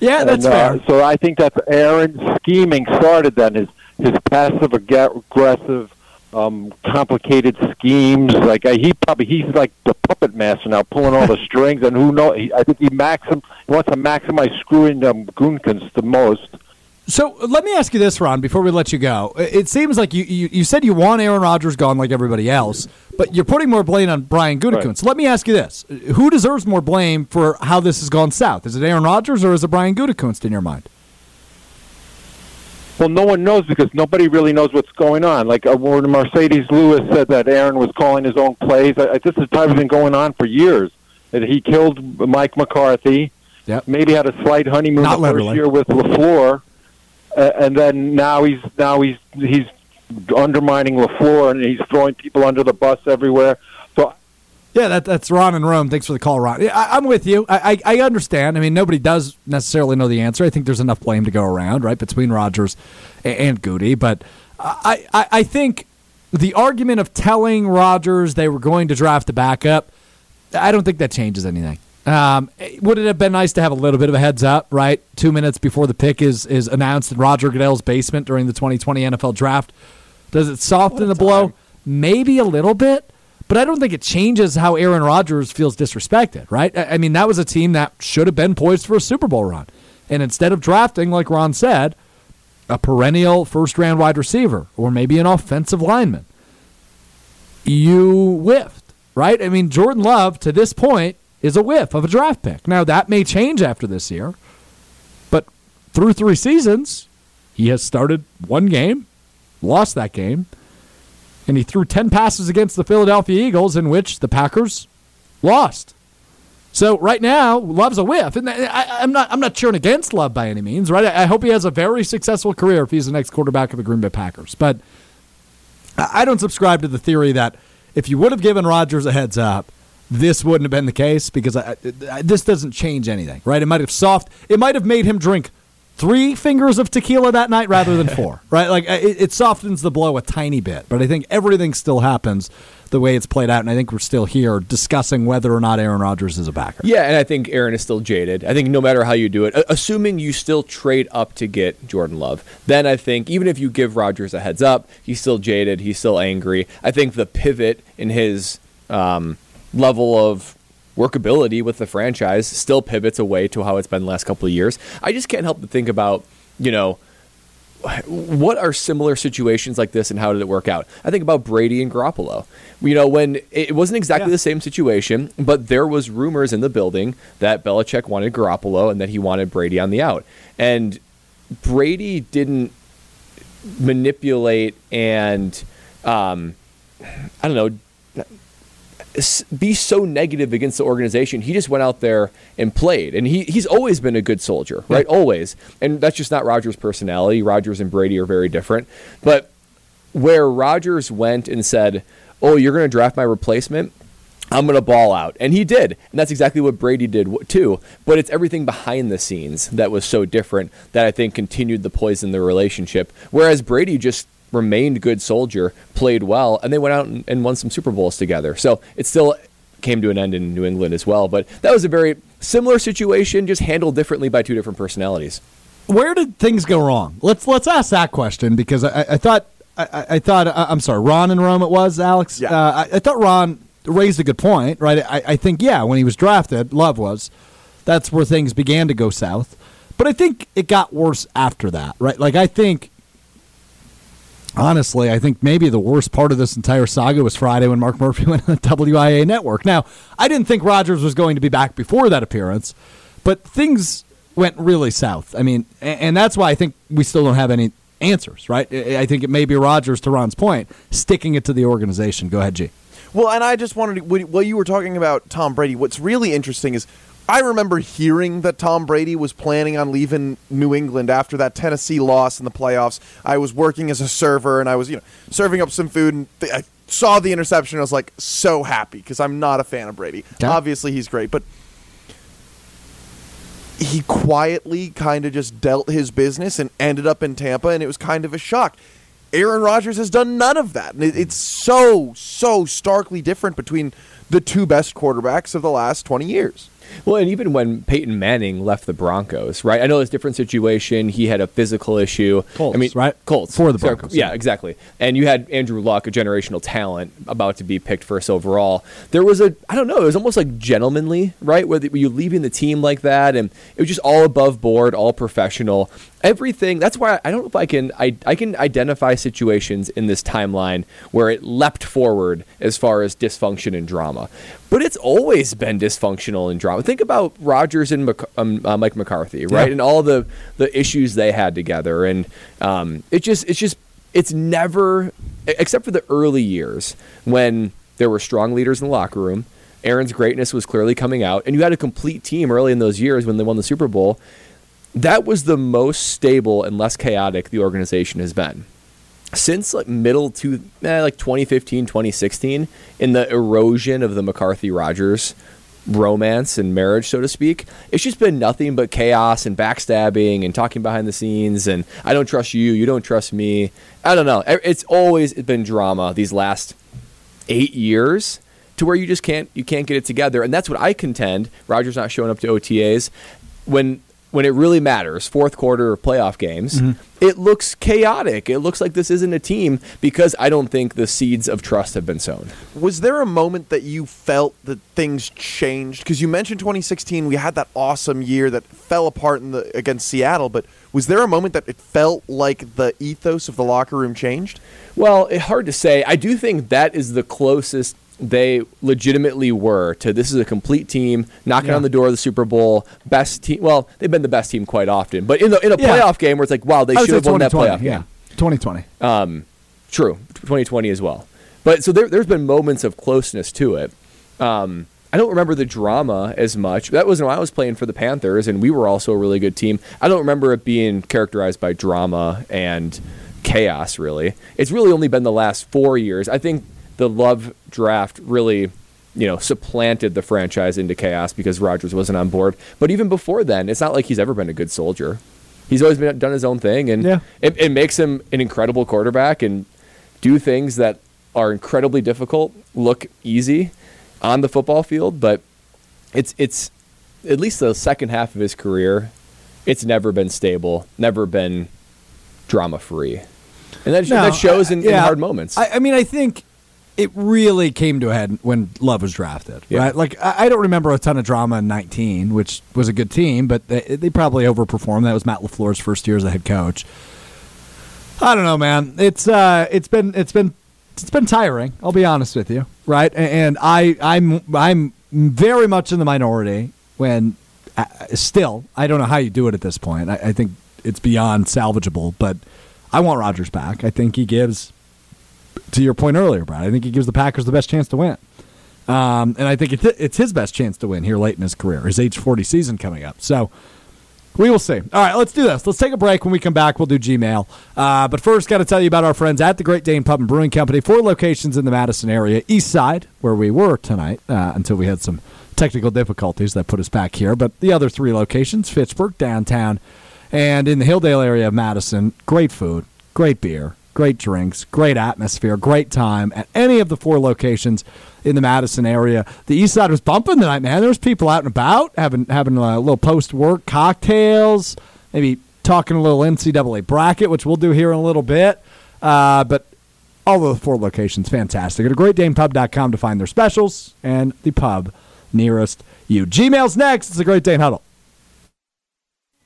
Yeah, that's and, fair. uh, so I think that's Aaron scheming started then his his passive aggressive, um, complicated schemes. Like uh, he probably he's like the puppet master now, pulling all the (laughs) strings, and who knows? He, I think he maxim he wants to maximize screwing um, Gunkins the most. So let me ask you this, Ron, before we let you go. It it seems like you, you, you said you want Aaron Rodgers gone like everybody else, but you're putting more blame on Brian Gutekunst. Right. So let me ask you this. Who deserves more blame for how this has gone south? Is it Aaron Rodgers or is it Brian Gutekunst in your mind? Well, no one knows because nobody really knows what's going on. Like uh, when Marcedes Lewis said that Aaron was calling his own plays, I, I, this has probably been going on for years. That he killed Mike McCarthy, Yep. maybe had a slight honeymoon Not the literally. first year with Lafleur, uh, and then now he's now he's he's undermining Lafleur and he's throwing people under the bus everywhere. Yeah, that, that's Ron in Rome. Thanks for the call, Ron. Yeah, I, I'm with you. I, I, I understand. I mean, nobody does necessarily know the answer. I think there's enough blame to go around, right, between Rodgers and, and Goody. But I, I, I think the argument of telling Rodgers they were going to draft the backup, I don't think that changes anything. Um, would it have been nice to have a little bit of a heads up, right? Two minutes before the pick is is announced in Roger Goodell's basement during the 2020 NFL Draft. Does it soften the blow? Maybe a little bit, but I don't think it changes how Aaron Rodgers feels disrespected, right? I mean, that was a team that should have been poised for a Super Bowl run. And instead of drafting, like Ron said, a perennial first round wide receiver or maybe an offensive lineman, you whiffed, right? I mean, Jordan Love to this point is a whiff of a draft pick. Now, that may change after this year, but through three seasons, he has started one game, lost that game, and he threw 10 passes against the Philadelphia Eagles in which the Packers lost. So right now, Love's a whiff, and I, am not. I'm not cheering against Love by any means, right? I, I hope he has a very successful career if he's the next quarterback of the Green Bay Packers. But I don't subscribe to the theory that if you would have given Rodgers a heads up, this wouldn't have been the case because I, I, this doesn't change anything, right? It might have soft. It might have made him drink three fingers of tequila that night rather than four, (laughs) right? Like it, it softens the blow a tiny bit, but I think everything still happens the way it's played out, and I think we're still here discussing whether or not Aaron Rodgers is a backer. Yeah, and I think Aaron is still jaded. I think no matter how you do it, assuming you still trade up to get Jordan Love, then I think even if you give Rodgers a heads up, he's still jaded. He's still angry. I think the pivot in his um, level of workability with the franchise still pivots away to how it's been the last couple of years. I just can't help but think about, you know, what are similar situations like this and how did it work out? I think about Brady and Garoppolo. You know, when it wasn't exactly yeah. the same situation, but there was rumors in the building that Belichick wanted Garoppolo and that he wanted Brady on the out. And Brady didn't manipulate and um, I don't know be so negative against the organization. He just went out there and played, and he he's always been a good soldier, right? Yeah. Always, and that's just not Rodgers' personality. Rodgers and Brady are very different, but where Rodgers went and said, "Oh, you're going to draft my replacement." I'm going to ball out. And he did. And that's exactly what Brady did too. But it's everything behind the scenes that was so different that I think continued the poison the relationship. Whereas Brady just remained good soldier, played well, and they went out and, and won some Super Bowls together. So it still came to an end in New England as well. But that was a very similar situation, just handled differently by two different personalities. Where did things go wrong? Let's let's ask that question because I, I thought I, I, thought uh, I'm sorry, Ron in Rome it was Alex. Yeah. Uh, I, I, thought Ron raised a good point, right? I, I think yeah, when he was drafted, Love was. That's where things began to go south. But I think it got worse after that, right? Like I think honestly, I think maybe the worst part of this entire saga was Friday when Mark Murphy (laughs) went on the WIAA network. Now, I didn't think Rodgers was going to be back before that appearance, but things went really south. I mean, and that's why I think we still don't have any answers, right? I think it may be Rodgers, to Ron's point, sticking it to the organization. Go ahead, G. Well, and I just wanted to, while you were talking about Tom Brady, what's really interesting is I remember hearing that Tom Brady was planning on leaving New England after that Tennessee loss in the playoffs. I was working as a server and I was, you know, serving up some food and th- I saw the interception. And I was like so happy because I'm not a fan of Brady. Yeah. Obviously, he's great, but he quietly kind of just dealt his business and ended up in Tampa, and it was kind of a shock. Aaron Rodgers has done none of that. And it's so, so starkly different between the two best quarterbacks of the last 20 years. Well, and even when Peyton Manning left the Broncos, right? I know it's a different situation. He had a physical issue. Colts, I mean, right? Colts for the Broncos. yeah, exactly. And you had Andrew Luck, a generational talent, about to be picked first overall. There was a, I don't know, it was almost like gentlemanly, right? Where you leaving the team like that, and it was just all above board, all professional everything that's why i don't know if i can I, I can identify situations in this timeline where it leapt forward as far as dysfunction and drama. But it's always been dysfunctional and drama. Think about rodgers and Mc, um, uh, mike mccarthy right? Yeah. and all the the issues they had together. And um, it just it's just it's never except for the early years when there were strong leaders in the locker room aaron's greatness was clearly coming out and you had a complete team early in those years when they won the super bowl that was the most stable and less chaotic the organization has been. Since like middle to eh, like 2015 2016 in the erosion of the mccarthy rodgers romance and marriage so to speak it's just been nothing but chaos and backstabbing and talking behind the scenes and i don't trust you you don't trust me. I don't know. It's always been drama these last eight years to where you just can't you can't get it together. And that's what i contend rodgers not showing up to otas when when it really matters, fourth quarter of playoff games, mm-hmm. it looks chaotic. It looks like this isn't a team because I don't think the seeds of trust have been sown. Was there a moment that you felt that things changed? Because you mentioned 2016, we had that awesome year that fell apart in the against Seattle. But was there a moment that it felt like the ethos of the locker room changed? Well, it's hard to say. I do think that is the closest they legitimately were to this is a complete team knocking Yeah. on the door of the Super Bowl, best team. Well, they've been the best team quite often, but in the in a Yeah. playoff game where it's like, wow, they should have won that playoff Yeah, game. 2020. Um, true, 2020 as well. But so there, there's been moments of closeness to it. Um, I don't remember the drama as much. That was when I was playing for the Panthers, and we were also a really good team. I don't remember it being characterized by drama and chaos. Really, it's really only been the last four years. I think the Love draft really, you know, supplanted the franchise into chaos because Rodgers wasn't on board. But even before then, it's not like he's ever been a good soldier. He's always been done his own thing, and Yeah. it, it makes him an incredible quarterback and do things that are incredibly difficult look easy on the football field. But it's it's at least the second half of his career, it's never been stable, never been drama free, and that, No, that shows in, in yeah. hard moments. I, I mean, I think it really came to a head when Love was drafted, Yeah. right? Like, I, don't remember a ton of drama in 19, which was a good team, but they, they probably overperformed. That was Matt LaFleur's first year as a head coach. I don't know, man. It's uh, it's been it's been it's been tiring. I'll be honest with you, right? And I I'm I'm very much in the minority when uh, still I don't know how you do it at this point. I, I think it's beyond salvageable, but I want Rodgers back. I think he gives to your point earlier, Brad. I think he gives the Packers the best chance to win. Um, and I think it's, it's his best chance to win here late in his career, his age 40 season coming up. So we will see. All right, let's do this. Let's take a break. When we come back, we'll do Gmail. Uh, but first, got to tell you about our friends at the Great Dane Pub and Brewing Company. Four locations in the Madison area. East Side, where we were tonight, uh, until we had some technical difficulties that put us back here. But the other three locations, Fitchburg, downtown, and in the Hilldale area of Madison, great food, great beer, great drinks, great atmosphere, great time at any of the four locations in the Madison area. The East Side was bumping tonight, man. There was people out and about having having a little post work cocktails, maybe talking a little NCAA bracket, which we'll do here in a little bit. Uh, but all of the four locations, fantastic. Go to greatdanepub.com to find their specials and the pub nearest you. Gmail's next. It's a Great Dane Huddle.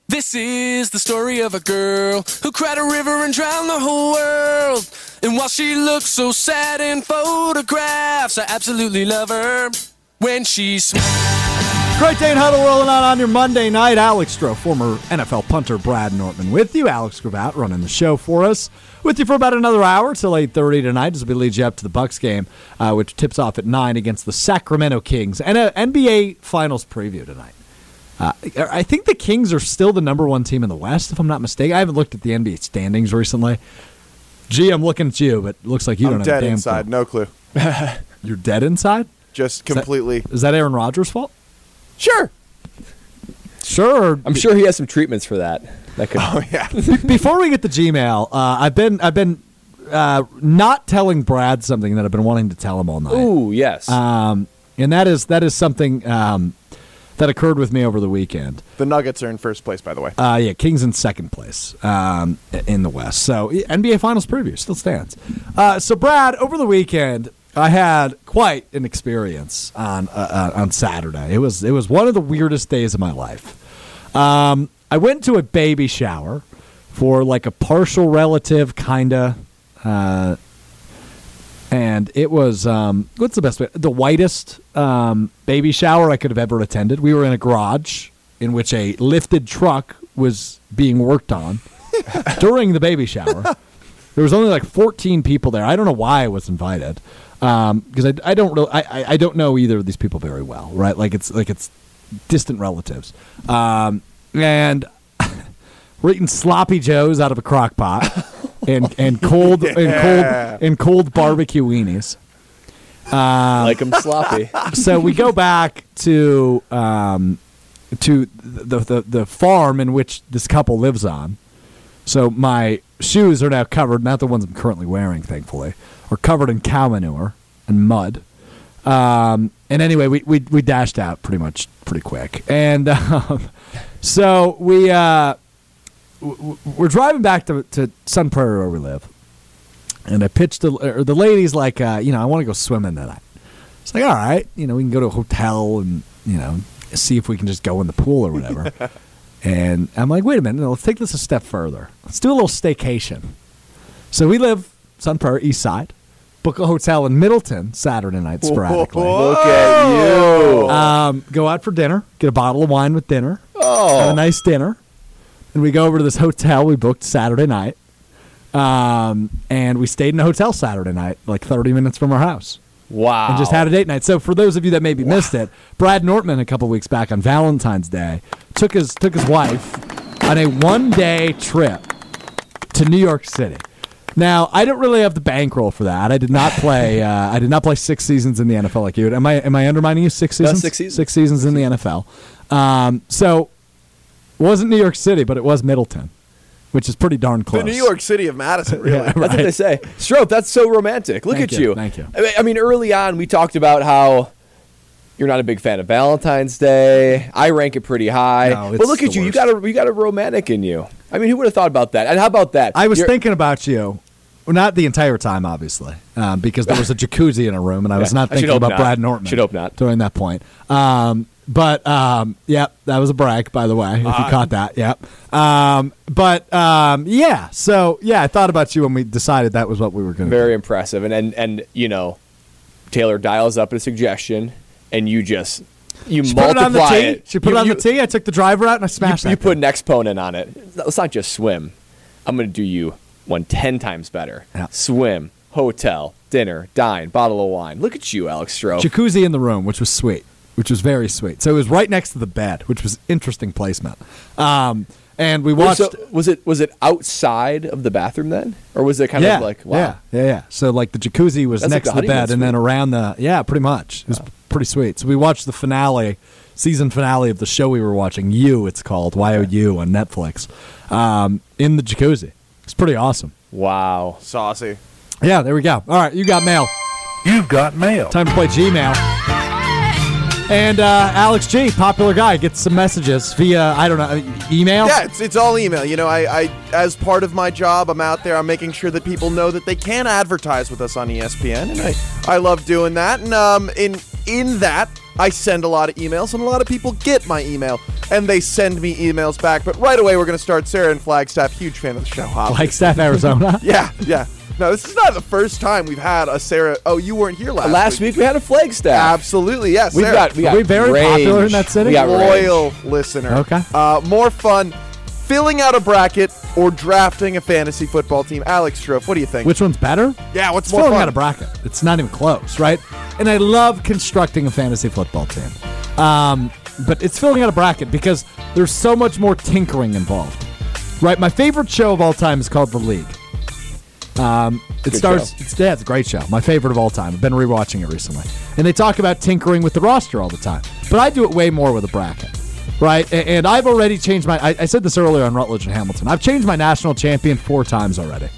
This is the story of a girl who cried a river and drowned the whole world. And while she looks so sad in photographs, I absolutely love her when she smiles. Great Dane Huddle rolling on on your Monday night. Alex Strouf, former NFL punter Brad Nortman with you. Alex Gravatt running the show for us. With you for about another hour till 8.30 tonight as we lead you up to the Bucks game, uh, which tips off at 9 against the Sacramento Kings. And an NBA Finals preview tonight. Uh, I think the Kings are still the number one team in the West, if I'm not mistaken. I haven't looked at the NBA standings recently. Gee, I'm looking at you, but it looks like you I'm don't have dead a damn inside. clue. No clue. (laughs) You're dead inside? Just completely. Is that Aaron Rodgers' fault? sure, Sure. I'm sure he has some treatments for that. That could. (laughs) Oh yeah. (laughs) Before we get to Gmail, uh, I've been I've been uh, not telling Brad something that I've been wanting to tell him all night, Ooh, yes. um, and that is that is something um, that occurred with me over the weekend. the Nuggets are in first place, by the way. Uh, yeah, Kings in second place um, in the West. So NBA Finals preview still stands. Uh, so Brad, over the weekend, I had quite an experience on uh, uh, on Saturday. It was it was one of the weirdest days of my life. Um, I went to a baby shower for like a partial relative, kinda. Uh, and it was um, what's the best way? The whitest um, baby shower I could have ever attended. We were in a garage in which a lifted truck was being worked on (laughs) during the baby shower. There was only like 14 people there. I don't know why I was invited because I, I don't really I, I- I don't know either of these people very well, right? Like it's like it's distant relatives, um, and (laughs) we're eating sloppy joes out of a crock pot and and cold and cold and cold barbecue weenies. like him sloppy. so we go back to um, to the, the the farm in which this couple lives on. So my shoes are now covered, not the ones I'm currently wearing, thankfully, are covered in cow manure and mud. Um, and anyway, we, we we dashed out pretty much pretty quick, and (laughs) um, So we uh, w- w- we're driving back to, to Sun Prairie where we live, and I pitched the or the lady's like, uh, you know, I want to go swimming tonight. It's like, all right, you know, we can go to a hotel and you know see if we can just go in the pool or whatever. (laughs) and I'm like, wait a minute, no, let's take this a step further. Let's do a little staycation. So we live Sun Prairie East Side. Book a hotel in Middleton Saturday night sporadically. Look at you. Um, go out for dinner, get a bottle of wine with dinner, have Oh, a nice dinner, and we go over to this hotel we booked Saturday night. Um, and we stayed in a hotel Saturday night, like 30 minutes from our house, wow. and just had a date night. So for those of you that maybe missed it, Brad Nortman a couple weeks back on Valentine's Day took his took his wife on a one day trip to New York City. Now, I don't really have the bankroll for that. I did not play. (laughs) Uh, I did not play six seasons in the NFL like you. Am I? Am I undermining you? Six seasons. six seasons. Six seasons in the NFL. Um, so, wasn't New York City, but it was Middleton, which is pretty darn close. The close. New York City of Madison, (laughs) really. Yeah, That's what they say. Strouf, that's so romantic. Look Thank at you, you. thank you. I mean, early on, we talked about how you're not a big fan of Valentine's Day. I rank it pretty high. No, but look at the you. You worst. got a you got a romantic in you. I mean, who would have thought about that? And how about that? I was You're- thinking about you. Well, not the entire time, obviously, um, because there was a (laughs) jacuzzi in a room, and I was Yeah, not thinking about not. Brad Nortman. Should hope not. during that point. Um, but um, yeah, that was a brag, by the way, if you Uh, caught that. Yep. Um, but um, yeah, so yeah, I thought about you when we decided that was what we were going to. very impressive. And and and you know, Taylor dials up a suggestion, and you just you She put it on the multiply tee. it. She put You- it on you- the tee. I took the driver out and I smashed you, that. you put an exponent on it. Let's not just swim. I'm going to do you one ten times better. Yeah. Swim, hotel, dinner, dine, bottle of wine. Look at you, Alex Strouf. jacuzzi in the room, which was sweet, which was very sweet. So it was right next to the bed, which was interesting placement. Um, and we watched. So, was it was it outside of the bathroom then, or was it kind yeah, of like wow? yeah, yeah, yeah. So like the jacuzzi was That's like next the to the bed, honeymoon and then around the yeah, pretty much. It was pretty sweet. So we watched the finale, season finale of the show we were watching. You, it's called Y O U on Netflix. Um, in the jacuzzi, it's pretty awesome. Wow. Saucy. Yeah, there we go. All right, you got mail. You've got mail. Time to play Gmail. And uh, Alex G, popular guy, gets some messages via I don't know email. Yeah, it's, it's all email. You know, I, I as part of my job, I'm out there. I'm making sure that people know that they can advertise with us on ESPN, and I, I love doing that. And um, in in that, I send a lot of emails, and a lot of people get my email, and they send me emails back. But right away, we're going to start. Sarah and Flagstaff, huge fan of the show. obviously. Flagstaff, Arizona. (laughs) Yeah, yeah. No, this is not the first time we've had a Sarah. Oh, you weren't here last, Last week we had a Flagstaff. Absolutely, yes. We've Sarah. got we Are we very range. popular in that city? We got range. loyal listener. Okay. Uh, more fun filling out a bracket or drafting a fantasy football team. Alex Strouf, what do you think? Which one's better? yeah, what's It's more filling fun? out a bracket. It's not even close, right? And I love constructing a fantasy football team. Um, but it's filling out a bracket because there's so much more tinkering involved. Right? My favorite show of all time is called The League. Um, it Good stars. show. It's, yeah, it's a great show. My favorite of all time. I've been rewatching it recently, and they talk about tinkering with the roster all the time. But I do it way more with a bracket, right? A- And, I've already changed my. I, I said this earlier on Rutledge and Hamilton. I've changed my national champion four times already.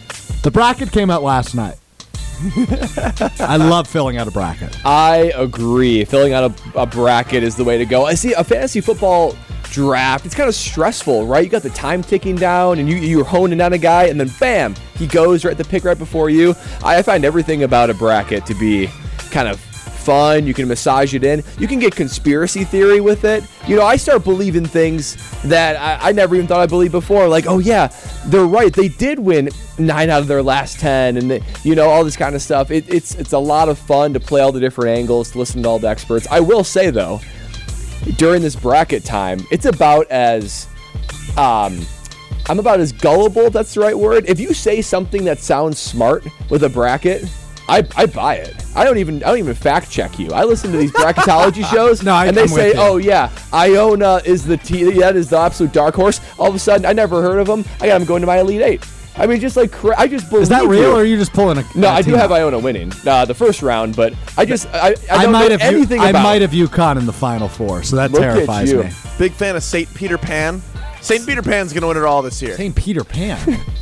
The bracket came out last night. (laughs) I love filling out a bracket. I agree. Filling out a, a bracket is the way to go. I see a fantasy football draft. It's kind of stressful, right? You got the time ticking down, and you you're honing down a guy, and then bam, he goes right the pick right before you. I find everything about a bracket to be kind of fun. You can massage it in. You can get conspiracy theory with it. You know, I start believing things that I, I never even thought I believed before. Like, oh yeah, they're right. They did win nine out of their last ten, and they, you know all this kind of stuff. It, it's it's a lot of fun to play all the different angles, to listen to all the experts. I will say though, during this bracket time, it's about as um, I'm about as gullible, that's the right word. If you say something that sounds smart with a bracket, I, I buy it. I don't even I don't even fact check you. I listen to these bracketology (laughs) shows, No, I- and they I'm say, "Oh yeah, Iona is the t- that is the absolute dark horse." All of a sudden, I never heard of them. I got them going to my elite eight. I mean, just like cra- I just believe Is that real, you. or are you just pulling a? No, a I do team have out? Iona winning uh, the first round, but I just I, I don't might know have. anything I about. might have UConn in the final four, so that Look terrifies you. me. Big fan of St. Peter Pan. St. Peter Pan's going to win it all this year. Saying Peter Pan.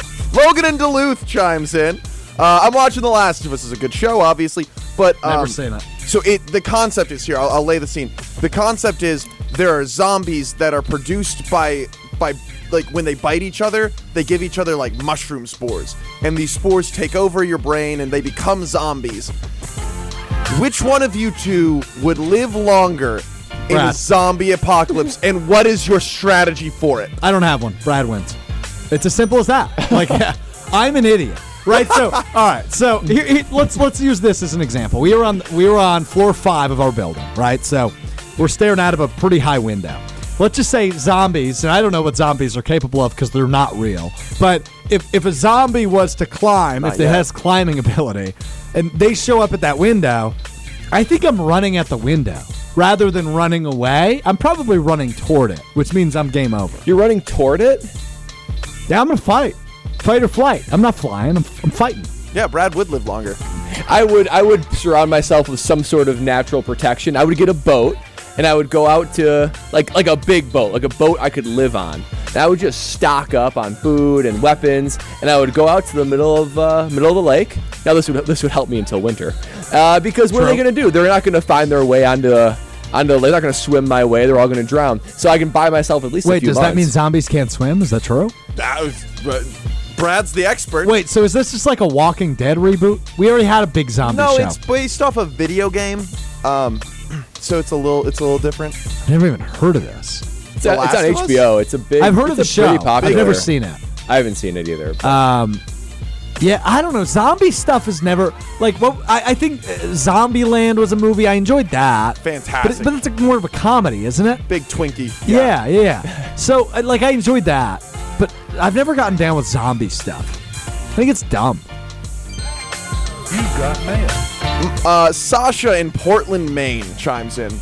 (laughs) Logan in Duluth chimes in. Uh, I'm watching The Last of Us. is a good show, obviously, but um, Never seen it. So it the concept is here. I'll, I'll lay the scene. The concept is there are zombies that are produced by by like when they bite each other, they give each other like mushroom spores, and these spores take over your brain and they become zombies. Which one of you two would live longer in a zombie apocalypse, and what is your strategy for it? I don't have one. Brad wins. It's as simple as that. Like, (laughs) I'm an idiot, right? So, all right. So here, here- let's let's use this as an example. We were on we were on floor five of our building, right? So we're staring out of a pretty high window. Let's just say zombies, and I don't know what zombies are capable of because they're not real. But if if a zombie was to climb, if it has climbing ability, and they show up at that window, I think I'm running at the window rather than running away. I'm probably running toward it, which means I'm game over. You're running toward it? Yeah, I'm gonna fight. Fight or flight. I'm not flying. I'm, I'm fighting. Yeah, Brad would live longer. I would I would surround myself with some sort of natural protection. I would get a boat and I would go out to like like a big boat, like a boat I could live on. And I would just stock up on food and weapons, and I would go out to the middle of uh, middle of the lake. Now this would this would help me until winter, uh, because what are they going to do? They're not going to find their way onto onto the lake. They're not going to swim my way. They're all going to drown. So I can buy myself at least. a Wait, few does that mean zombies can't swim? Is that true? That was, but Brad's the expert. Wait, so is this just like a Walking Dead reboot? We already had a big zombie no, show. it's based off a video game. Um, so it's a little it's a little different. I never even heard of this. It's, The on- it's Last on of Us? HBO. It's a big. I've heard of the it's a show. Popular. I've never seen it. I haven't seen it either. but- Um, yeah, I don't know. Zombie stuff is never like. What I, I think uh, Zombieland was a movie. I enjoyed that. But, Fantastic. it, but it's like more of a comedy, isn't it? Big Twinkie. Yeah, yeah. yeah. so, uh, like, I enjoyed that, but I've never gotten down with zombie stuff. I think it's dumb. You got Uh, Sasha in Portland, Maine chimes in.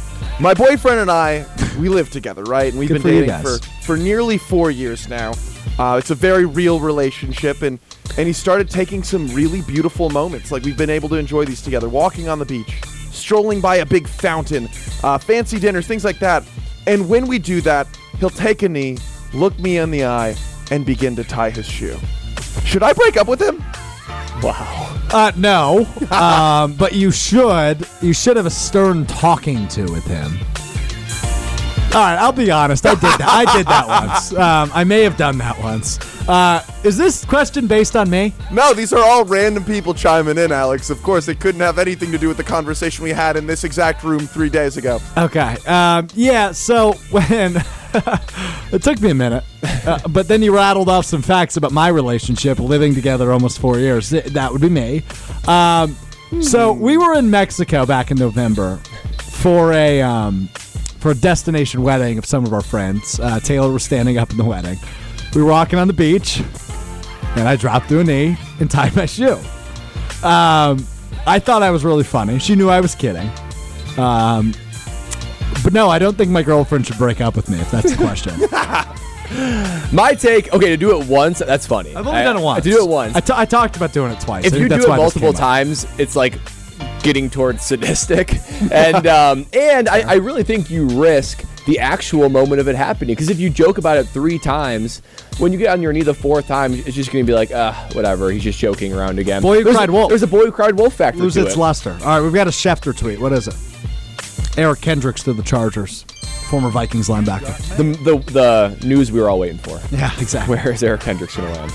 My boyfriend and I, we live together, right? And we've Good been for dating for, for nearly four years now. Uh, it's a very real relationship, and and he started taking some really beautiful moments. Like we've been able to enjoy these together, walking on the beach, strolling by a big fountain, uh, fancy dinners, things like that. And when we do that, he'll take a knee, look me in the eye, and begin to tie his shoe. Should I break up with him? wow. Uh, no. (laughs) um, but you should. You should have a stern talking to with him. All right, I'll be honest. I did that. I did that (laughs) once. Um, I may have done that once. Uh, is this question based on me? No, these are all random people chiming in, Alex. Of course, it couldn't have anything to do with the conversation we had in this exact room three days ago. Okay. Um, yeah. So (laughs) when (laughs) it took me a minute, uh, but then you rattled off some facts about my relationship, living together almost four years. That would be me. Um, so we were in Mexico back in November for a um, for a destination wedding of some of our friends. Uh, Taylor was standing up in the wedding. We were walking on the beach, and I dropped to a knee and tied my shoe. Um, I thought I was really funny. She knew I was kidding. Um, but no, I don't think my girlfriend should break up with me if that's the question. (laughs) My take, okay, to do it once, that's funny. I've only I- done it once. To do it once. I, t- I talked about doing it twice. if I you think do that's it why this multiple came up. times, it's like getting towards sadistic. (laughs) and um, and I, I really think you risk the actual moment of it happening. Because if you joke about it three times, when you get on your knee the fourth time, it's just going to be like, uh, whatever. He's just joking around again. Boy who there's cried a, wolf. There's a boy who cried wolf factor Lose to its it. luster. All right, we've got a Schefter tweet. What is it? Eric Kendricks to the Chargers, former Vikings linebacker. The, the, the news we were all waiting for. Yeah, exactly. Where is Eric Kendricks going to land?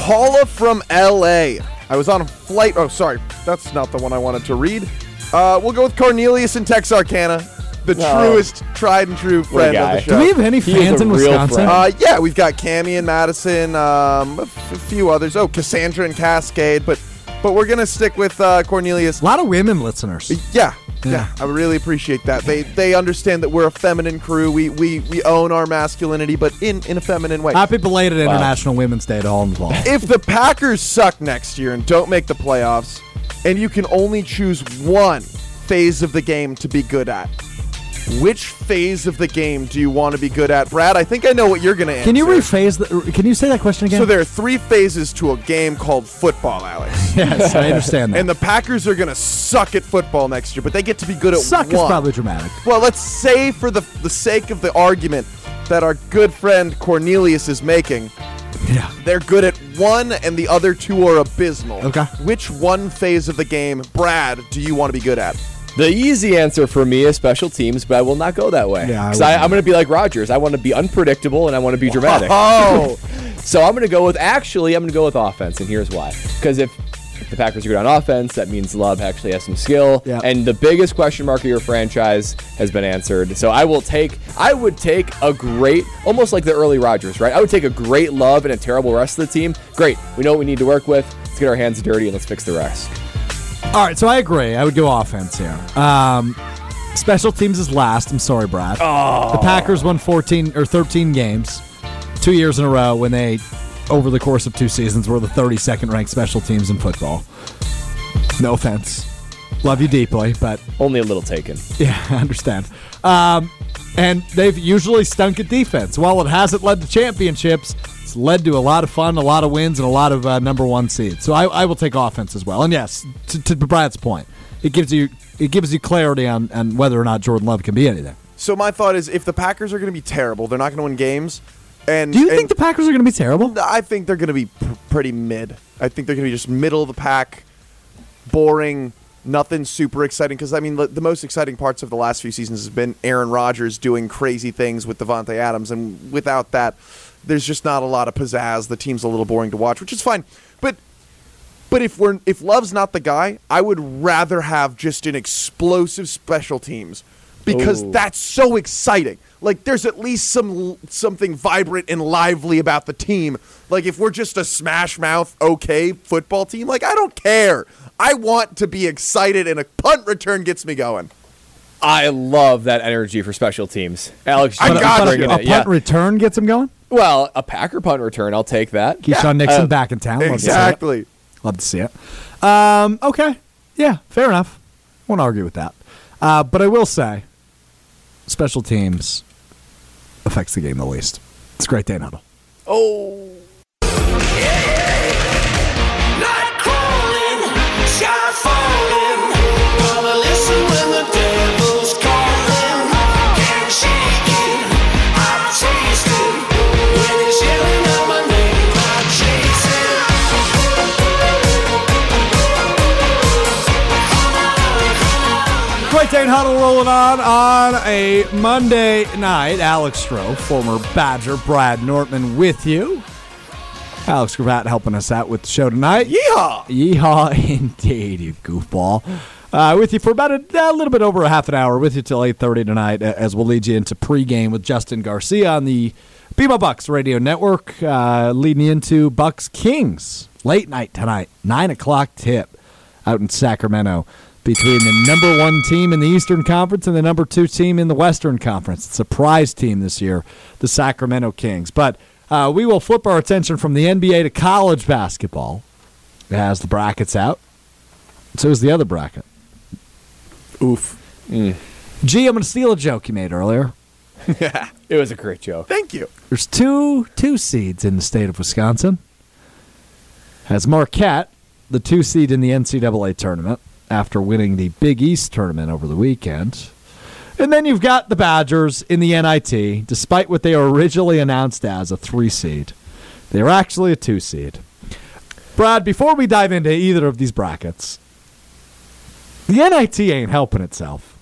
Paula from LA. I was on a flight. Oh, sorry. That's not the one I wanted to read. Uh, we'll go with Cornelius in Texarkana, the No. truest, tried and true friend of guy. the show. Do we have any He is fans a in real Wisconsin? friend. Uh, yeah, we've got Cammy and Madison, um, a, f- a few others. Oh, Cassandra and Cascade, but but we're gonna stick with uh, Cornelius. a lot of women listeners. Yeah, yeah, Yeah. I really appreciate that. They they understand that we're a feminine crew. We we we own our masculinity, but in in a feminine way. Happy belated International Women's Day to all involved. if the Packers suck next year and don't make the playoffs, and you can only choose one phase of the game to be good at, which phase of the game do you want to be good at, Brad? I think I know what you're gonna answer. Can you rephrase the? Can you say that question again? So there are three phases to a game called football, Alex. (laughs) yes, I understand that. And the Packers are gonna suck at football next year, but they get to be good at one. Suck one. is probably dramatic. Well, let's say for the the sake of the argument that our good friend Cornelius is making, Yeah. they're good at one and the other two are abysmal. Okay. Which one phase of the game, Brad, do you want to be good at? The easy answer for me is special teams, but I will not go that way. Yeah, I'm going to be like Rodgers. I want to be unpredictable and I want to be dramatic. Oh, (laughs) So I'm going to go with actually I'm going to go with offense, and here's why. Because if the Packers are good on offense, that means Love actually has some skill. Yeah. And the biggest question mark of your franchise has been answered. So I will take I would take a great almost like the early Rodgers, right? I would take a great Love and a terrible rest of the team. Great. We know what we need to work with. Let's get our hands dirty and let's fix the rest. All right, so I agree. I would go offense here. Um, special teams is last. I'm sorry, Brad. Oh. The Packers won 14 or 13 games, two years in a row when they, over the course of two seasons, were the 32nd ranked special teams in football. No offense. Love you deeply, but Only a little taken. yeah, (laughs) I understand. Um, and they've usually stunk at defense. While it hasn't led to championships, it's led to a lot of fun, a lot of wins, and a lot of uh, number one seeds. So I, I will take offense as well. And yes, to, to Brad's point, it gives you it gives you clarity on, on whether or not Jordan Love can be anything. so my thought is, if the Packers are going to be terrible, they're not going to win games. And Do you and think the Packers are going to be terrible? I think they're going to be pr- pretty mid. I think they're going to be just middle of the pack, boring, nothing super exciting. Because I mean, the, the most exciting parts of the last few seasons has been Aaron Rodgers doing crazy things with Davante Adams, and without that, there's just not a lot of pizzazz. The team's a little boring to watch, which is fine. But but if we're if Love's not the guy, I would rather have just an explosive special teams because Ooh. that's so exciting. Like there's at least some something vibrant and lively about the team. Like if we're just a smash mouth okay football team, like I don't care. I want to be excited and a punt return gets me going. I love that energy for special teams. Alex, I just got bringing you. a punt Yeah. return gets him going. Well, a Packer punt return, I'll take that. Keisean Nixon Uh, back in town. Love to. Exactly. Love to see it. Um, okay. Yeah, fair enough. Won't argue with that. Uh, but I will say, special teams affects the game the least. It's a great day in huddle. Oh. Huddle rolling on on a Monday night. Alex Strouf, former Badger, Brad Nortman with you. Alex Gravatt helping us out with the show tonight. Yeehaw! Yeehaw, (laughs) indeed, you goofball. Uh, with you for about a, a little bit over a half an hour. With you till eight thirty tonight, as we'll lead you into pregame with Justin Garcia on the Bema Bucks Radio Network, uh, leading you into Bucks Kings late night tonight, nine o'clock tip out in Sacramento between the number one team in the Eastern Conference and the number two team in the Western Conference. Surprise team this year, the Sacramento Kings. But uh, we will flip our attention from the NBA to college basketball as the brackets out. So is the other bracket. Oof. Gee, I'm going to steal a joke you made earlier. (laughs) Yeah. It was a great joke. Thank you. There's two two seeds in the state of Wisconsin. Has Marquette, the two seed in the NCAA tournament, after winning the Big East tournament over the weekend. And then you've got the Badgers in the NIT, despite what they originally announced as a three seed. They're actually a two seed. Brad, before we dive into either of these brackets, the NIT ain't helping itself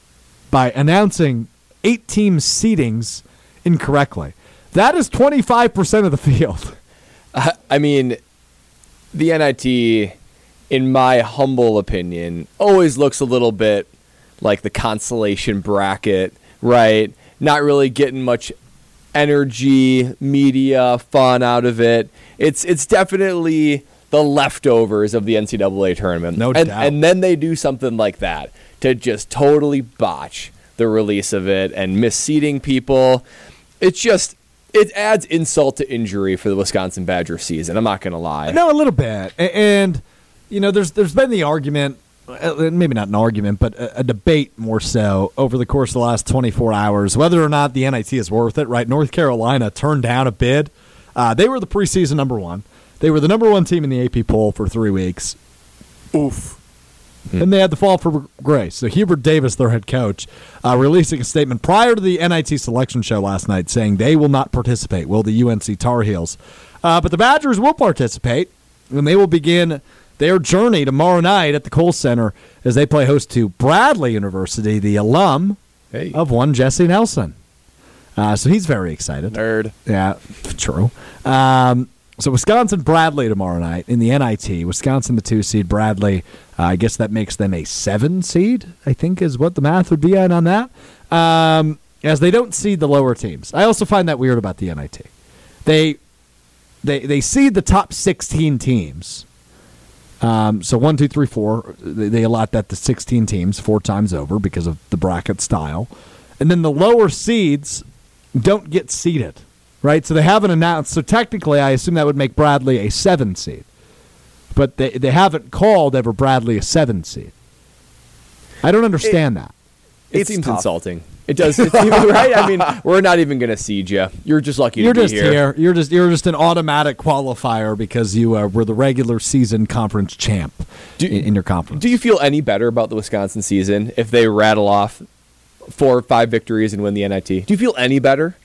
by announcing eight team seedings incorrectly. That is 25% of the (laughs) field. I mean, the NIT, in my humble opinion, always looks a little bit like the consolation bracket, right? Not really getting much energy, media, fun out of it. It's it's definitely the leftovers of the NCAA tournament. No and, doubt. And then they do something like that to just totally botch the release of it and misseeding people. It's just it adds insult to injury for the Wisconsin Badger season. I'm not gonna lie. No, a little bit. And you know, there's there's been the argument, uh, maybe not an argument, but a, a debate more so over the course of the last 24 hours whether or not the NIT is worth it. Right? North Carolina turned down a bid. Uh, they were the preseason number one. They were the number one team in the AP poll for three weeks. Oof. And they had the fall for grace. So Hubert Davis, their head coach, uh, releasing a statement prior to the NIT selection show last night, saying they will not participate. Will the UNC Tar Heels? Uh, but the Badgers will participate, and they will begin their journey tomorrow night at the Kohl Center as they play host to Bradley University, the alum Hey. of one Jesse Nelson. Uh, so he's very excited. Nerd. Yeah, true. Um, so Wisconsin Bradley tomorrow night in the NIT. Wisconsin the two seed. Bradley, uh, I guess that makes them a seven seed. I think is what the math would be on on that. Um, as they don't seed the lower teams. I also find that weird about the NIT. They they they seed the top sixteen teams. Um, so one, two, three, four. They, they allot that to sixteen teams four times over because of the bracket style, and then the lower seeds don't get seeded, right? So they haven't announced. So technically, I assume that would make Bradley a seven seed, but they they haven't called ever Bradley a seven seed. I don't understand that. It It's seems tough. insulting. It does, it seems, (laughs) right? I mean, we're not even going to seed you. You're just lucky You're to be just here. You're just you're just an automatic qualifier because you uh, were the regular season conference champ Do- in, in your conference. Do you feel any better about the Wisconsin season if they rattle off four or five victories and win the NIT? Do you feel any better?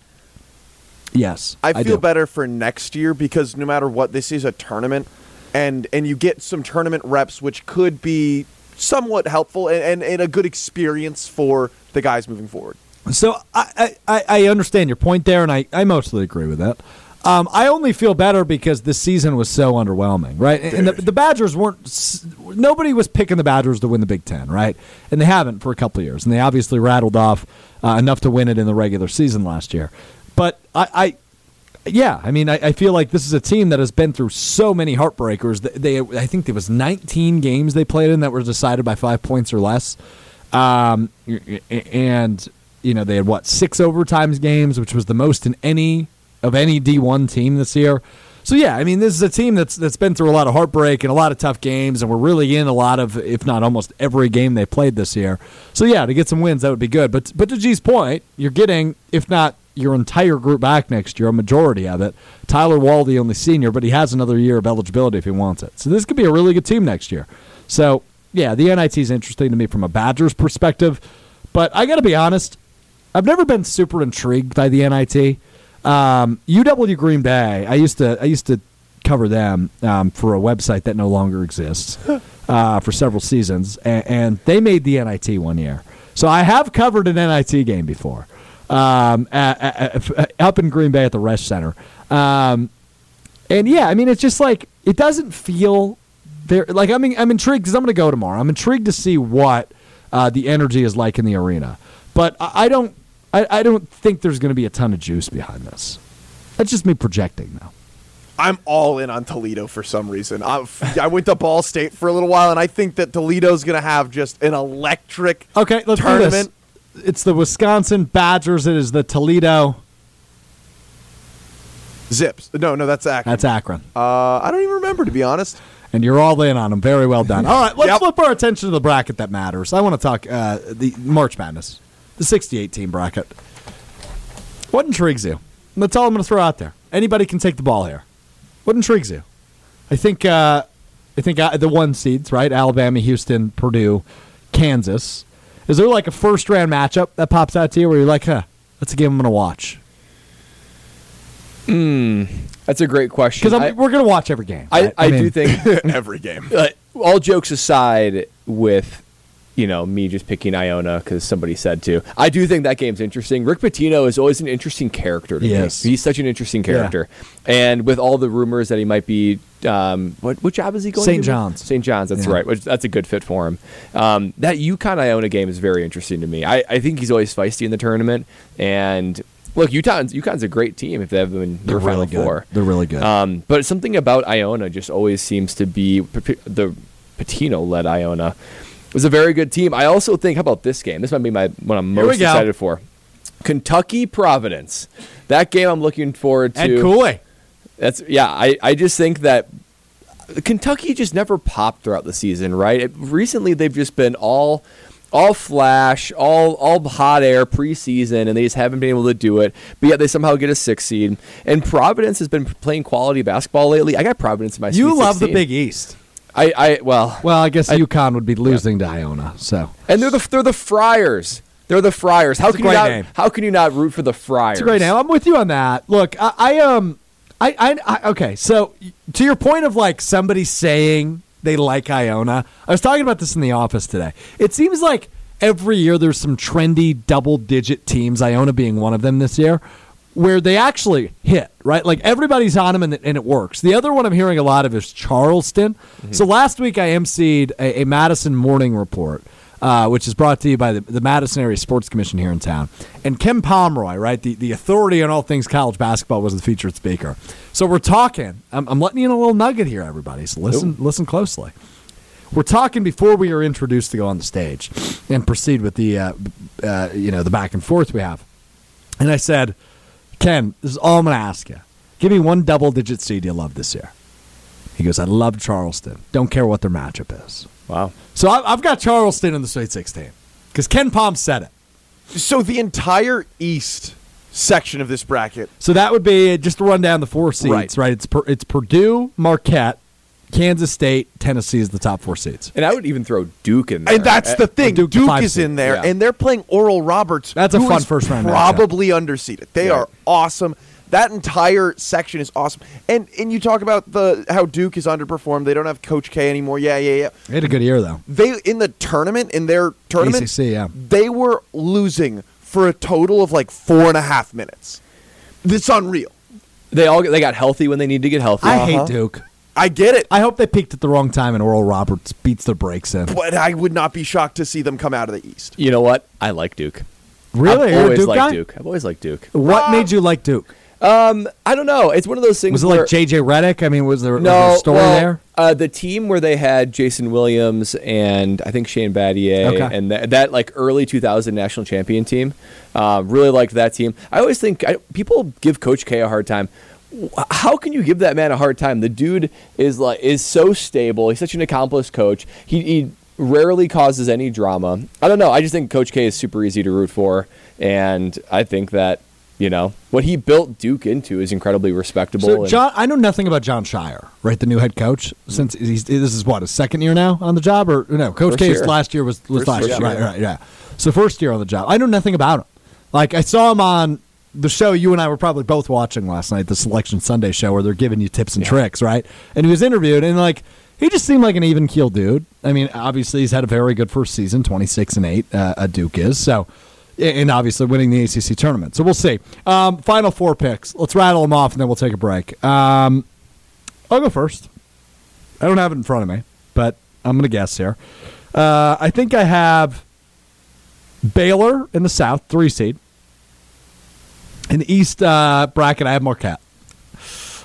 yes, I feel do. better for next year because no matter what, this is a tournament, and and you get some tournament reps, which could be somewhat helpful and, and, and a good experience for the guys moving forward. So I, I, I understand your point there, and I, I mostly agree with that. Um, I only feel better because this season was so underwhelming, right? And the, the Badgers weren't. Nobody was picking the Badgers to win the Big Ten, right? And they haven't for a couple of years, and they obviously rattled off uh, enough to win it in the regular season last year. But I yeah, I mean, I, I feel like this is a team that has been through so many heartbreakers. They, they I think there was 19 games they played in that were decided by five points or less, um, and you know they had what six overtimes games, which was the most in any of any D1 team this year. So yeah, I mean, this is a team that's that's been through a lot of heartbreak and a lot of tough games, and we're really in a lot of, if not almost every game they played this year. So yeah, to get some wins, that would be good. But but to G's point, you're getting, if not your entire group back next year, a majority of it. Tyler the only senior, but he has another year of eligibility if he wants it. So this could be a really good team next year. So yeah, the NIT is interesting to me from a Badgers perspective, but I got to be honest, I've never been super intrigued by the NIT. Um, UW Green Bay, I used to I used to cover them um, for a website that no longer exists uh, for several seasons, and, and they made the NIT one year. So I have covered an NIT game before um, at, at- at- up in Green Bay at the Resch Center. Um, and yeah, I mean, it's just like it doesn't feel there. Like I mean, I'm intrigued because I'm going to go tomorrow. I'm intrigued to see what uh, the energy is like in the arena, but I, I don't, I, I don't think there's going to be a ton of juice behind this. That's just me projecting, though. I'm all in on Toledo for some reason. I, I went to Ball State for a little while, and I think that Toledo's going to have just an electric Okay, let's tournament. do this. It's the Wisconsin Badgers. It is the Toledo. Zips. No, no, that's Akron. That's Akron. Uh, I don't even remember to be honest. and you're all in on them. Very well done. All right, let's Yep. flip our attention to the bracket that matters. I want to talk uh, the March Madness, the 68 team bracket. What intrigues you? That's all I'm going to throw out there. Anybody can take the ball here. What intrigues you? I think uh, I think uh, the one seeds, right? Alabama, Houston, Purdue, Kansas. Is there like a first round matchup that pops out to you where you're like, huh, that's a game I'm going to watch? That's a great question. Because we're going to watch every game. I, right? I, do think (laughs) Every game. (laughs) uh, all jokes aside, with you know me just picking Iona because somebody said to, I do think that game's interesting. Rick Pitino is always an interesting character to Yes. me. He's such an interesting character, and with all the rumors that he might be, um, what what job is he going? St. to? St. John's. St. John's. That's Yeah. right. Which that's a good fit for him. Um, that UConn Iona game is very interesting to me. I, I think he's always feisty in the tournament, and. Look, UConn's, UConn's a great team if they have been They're really good. Four. They're really good. Um, but something about Iona just always seems to be the Pitino led Iona was a very good team. I also think, how about this game? This might be my what I'm most excited for. Kentucky Providence. That game I'm looking forward to. and Cooley. That's yeah. I, I just think that Kentucky just never popped throughout the season, right? It- recently, they've just been all all flash, all all hot air preseason, and they just haven't been able to do it. But yet they somehow get a six seed. And Providence has been playing quality basketball lately. I got Providence in my. You love the Big East. I I well Well, I guess I- UConn would be losing to Iona. So and they're the they're the Friars. They're the Friars. How a can you not? name. How can you not root for the Friars? it's a great name. I'm with you on that. Look, I, I um, I, I, I okay. So to your point of like somebody saying they like Iona. I was talking about this in the office today. It seems like every year there's some trendy double digit teams, Iona being one of them this year, where they actually hit, right? Like everybody's on them and, it- and it works. The other one I'm hearing a lot of is Charleston. So last week I emceed a, a Madison Morning Report. Uh, which is brought to you by the, the Madison Area Sports Commission here in town. And Ken Pomeroy, right, the, the authority on all things college basketball, was the featured speaker. So we're talking. I'm, I'm letting you in a little nugget here, everybody. So listen, listen closely. We're talking before we are introduced to go on the stage and proceed with the, uh, uh, you know, the back and forth we have. And I said, Ken, this is all I'm going to ask you. Give me one double-digit seed you love this year. He goes, I love Charleston. Don't care what their matchup is. Wow. So I, I've got Charleston in the Sweet 16 because Ken Pom said it. So the entire East section of this bracket. So that would be just to run down the four seeds, Right. right? It's per, it's Purdue, Marquette, Kansas State, Tennessee is the top four seeds. And I would even throw Duke in there. And that's the thing. Duke Duke, the is seed. in there, Yeah. and they're playing Oral Roberts. That's a who fun is first round matchup. Probably underseeded. They Yeah. are awesome. That entire section is awesome. And and you talk about the how Duke is underperformed. They don't have Coach K anymore. Yeah, yeah, yeah. They had a good year though. They in the tournament in their tournament. ACC, yeah. They were losing for a total of like four and a half minutes. It's unreal. They all they got healthy when they need to get healthy. I Uh-huh. hate Duke. I get it, I hope they peaked at the wrong time and Oral Roberts beats their brakes in. but I would not be shocked to see them come out of the East. You know what? I like Duke. Really? I've always Duke liked guy? Duke. I've always liked Duke. What made you like Duke? Um, I don't know. It's one of those things. Was it where, like JJ Redick? I mean, was there, was there a story well, there? Uh, the team where they had Jason Williams and I think Shane Battier Okay. and that, that like early 2000 national champion team. Uh, really liked that team. I always think I, people give Coach K a hard time. How can you give that man a hard time? The dude is like is so stable. He's such an accomplished coach. He, he rarely causes any drama. I don't know. I just think Coach K is super easy to root for, and I think that you know what he built Duke into is incredibly respectable. So John, I know nothing about Jon Scheyer, right? The new head coach. Since he's this is what his second year now on the job, or no? Coach K's year. last year was, was First last year, year, right? Right? Yeah. So first year on the job. I know nothing about him. Like I saw him on the show you and I were probably both watching last night, the Selection Sunday show, where they're giving you tips and tricks, right? And he was interviewed, and like he just seemed like an even keel dude. I mean, obviously he's had a very good first season, twenty six and eight. Uh, a Duke is so. And obviously winning the ACC tournament. So we'll see. Um, final four picks. Let's rattle them off and then we'll take a break. Um, I'll go first. I don't have it in front of me, but I'm going to guess here. Uh, I think I have Baylor in the South, three seed. In the East uh, bracket, I have Marquette.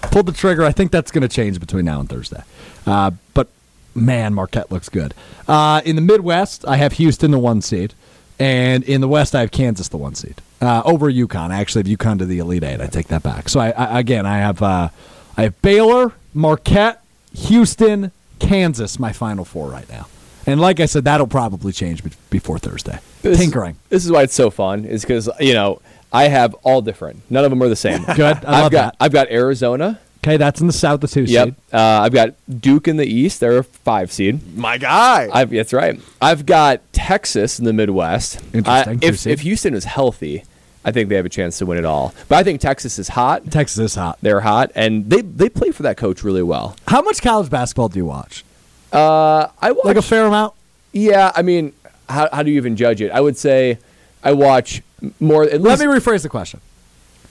Pulled the trigger. I think that's going to change between now and Thursday. Uh, but man, Marquette looks good. Uh, in the Midwest, I have Houston, the one seed. And in the West, I have Kansas, the one seed. Uh, over UConn. I actually have UConn to the Elite Eight. I take that back. So I, I again, I have uh, I have Baylor, Marquette, Houston, Kansas. My final four right now. And like I said, that'll probably change be- before Thursday. This- Tinkering. This is why it's so fun, is because you know I have all different. None of them are the same. (laughs) Good. I have love got that. I've got Arizona. Okay, that's in the South, the two Yep. seed. Uh, I've got Duke in the East. They're a five seed. My guy. I've, that's right. I've got Texas in the Midwest. Interesting. I- if if Houston is healthy, I think they have a chance to win it all. But I think Texas is hot. Texas is hot. They're hot, and they they play for that coach really well. How much college basketball do you watch? Uh, I watch Like a fair amount. Yeah, I mean, how how do you even judge it? I would say I watch more. At Let least, me rephrase the question.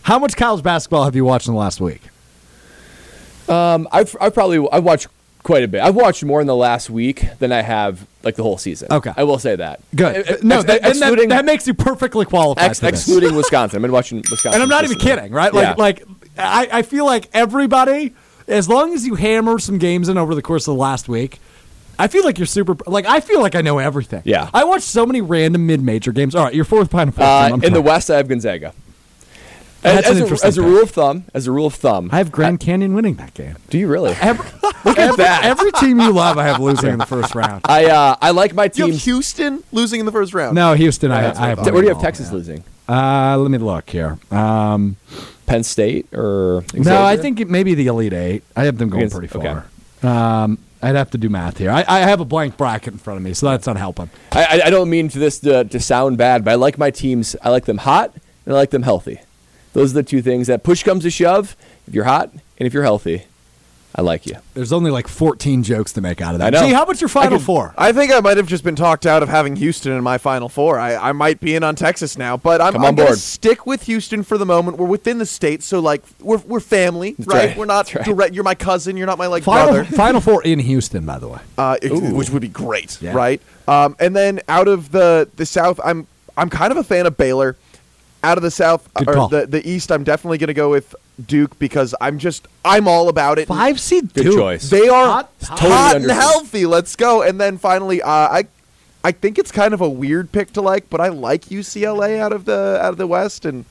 How much college basketball have you watched in the last week? Um, I've I've probably I've watched quite a bit. I've watched more in the last week than I have like the whole season. Okay. I will say that. Good. Uh, no, ex- that, and that, that makes you perfectly qualified. ex- excluding (laughs) Wisconsin. I've been watching Wisconsin, and I'm not even kidding, right? Like, Yeah. like I, I feel like everybody, as long as you hammer some games in over the course of the last week, I feel like you're super. Like I feel like I know everything. Yeah. I watch so many random mid-major games. All right, your fourth final four. Uh, Tim, I'm in the. West, I have Gonzaga. That's as, an a, interesting as a rule of thumb, as a rule of thumb, I have Grand Canyon winning that game. do you really? Every, (laughs) Look at that. Every team you love, I have (laughs) losing in the first round. I uh, I like my team. Houston losing in the first round. No, Houston. I, I I have. Where do you have all, Texas yeah. losing? Uh, let me look here. Um, Penn State or no, I think it may be the Elite Eight. I have them going Against- pretty okay. far. Um, I'd have to do math here. I, I have a blank bracket in front of me, so that's not helping. I, I- don't mean to this to, to sound bad, but I like my teams. I like them hot and I like them healthy. Those are the two things that push comes to shove. If you're hot and if you're healthy, I like you. There's only like 14 jokes to make out of that. I know. Gee, how about your final I could- four? I think I might have just been talked out of having Houston in my final four. I, I might be in on Texas now, but I'm, Come I'm on going to stick with Houston for the moment. We're within the state, so like we're, we're family, right? right. We're not right. direct. You're my cousin. You're not my like Final, brother. (laughs) final four in Houston, by the way. uh, it- which would be great, Yeah. right? Um, and then out of the the South, I'm I'm kind of a fan of Baylor. Out of the South Good or call. the the East, I'm definitely going to go with Duke because I'm just I'm all about it. Five seed Good Duke. choice. They are Hot- hot, totally and understood. healthy. Let's go. And then finally, uh, I I think it's kind of a weird pick to like, but I like UCLA out of the out of the West, and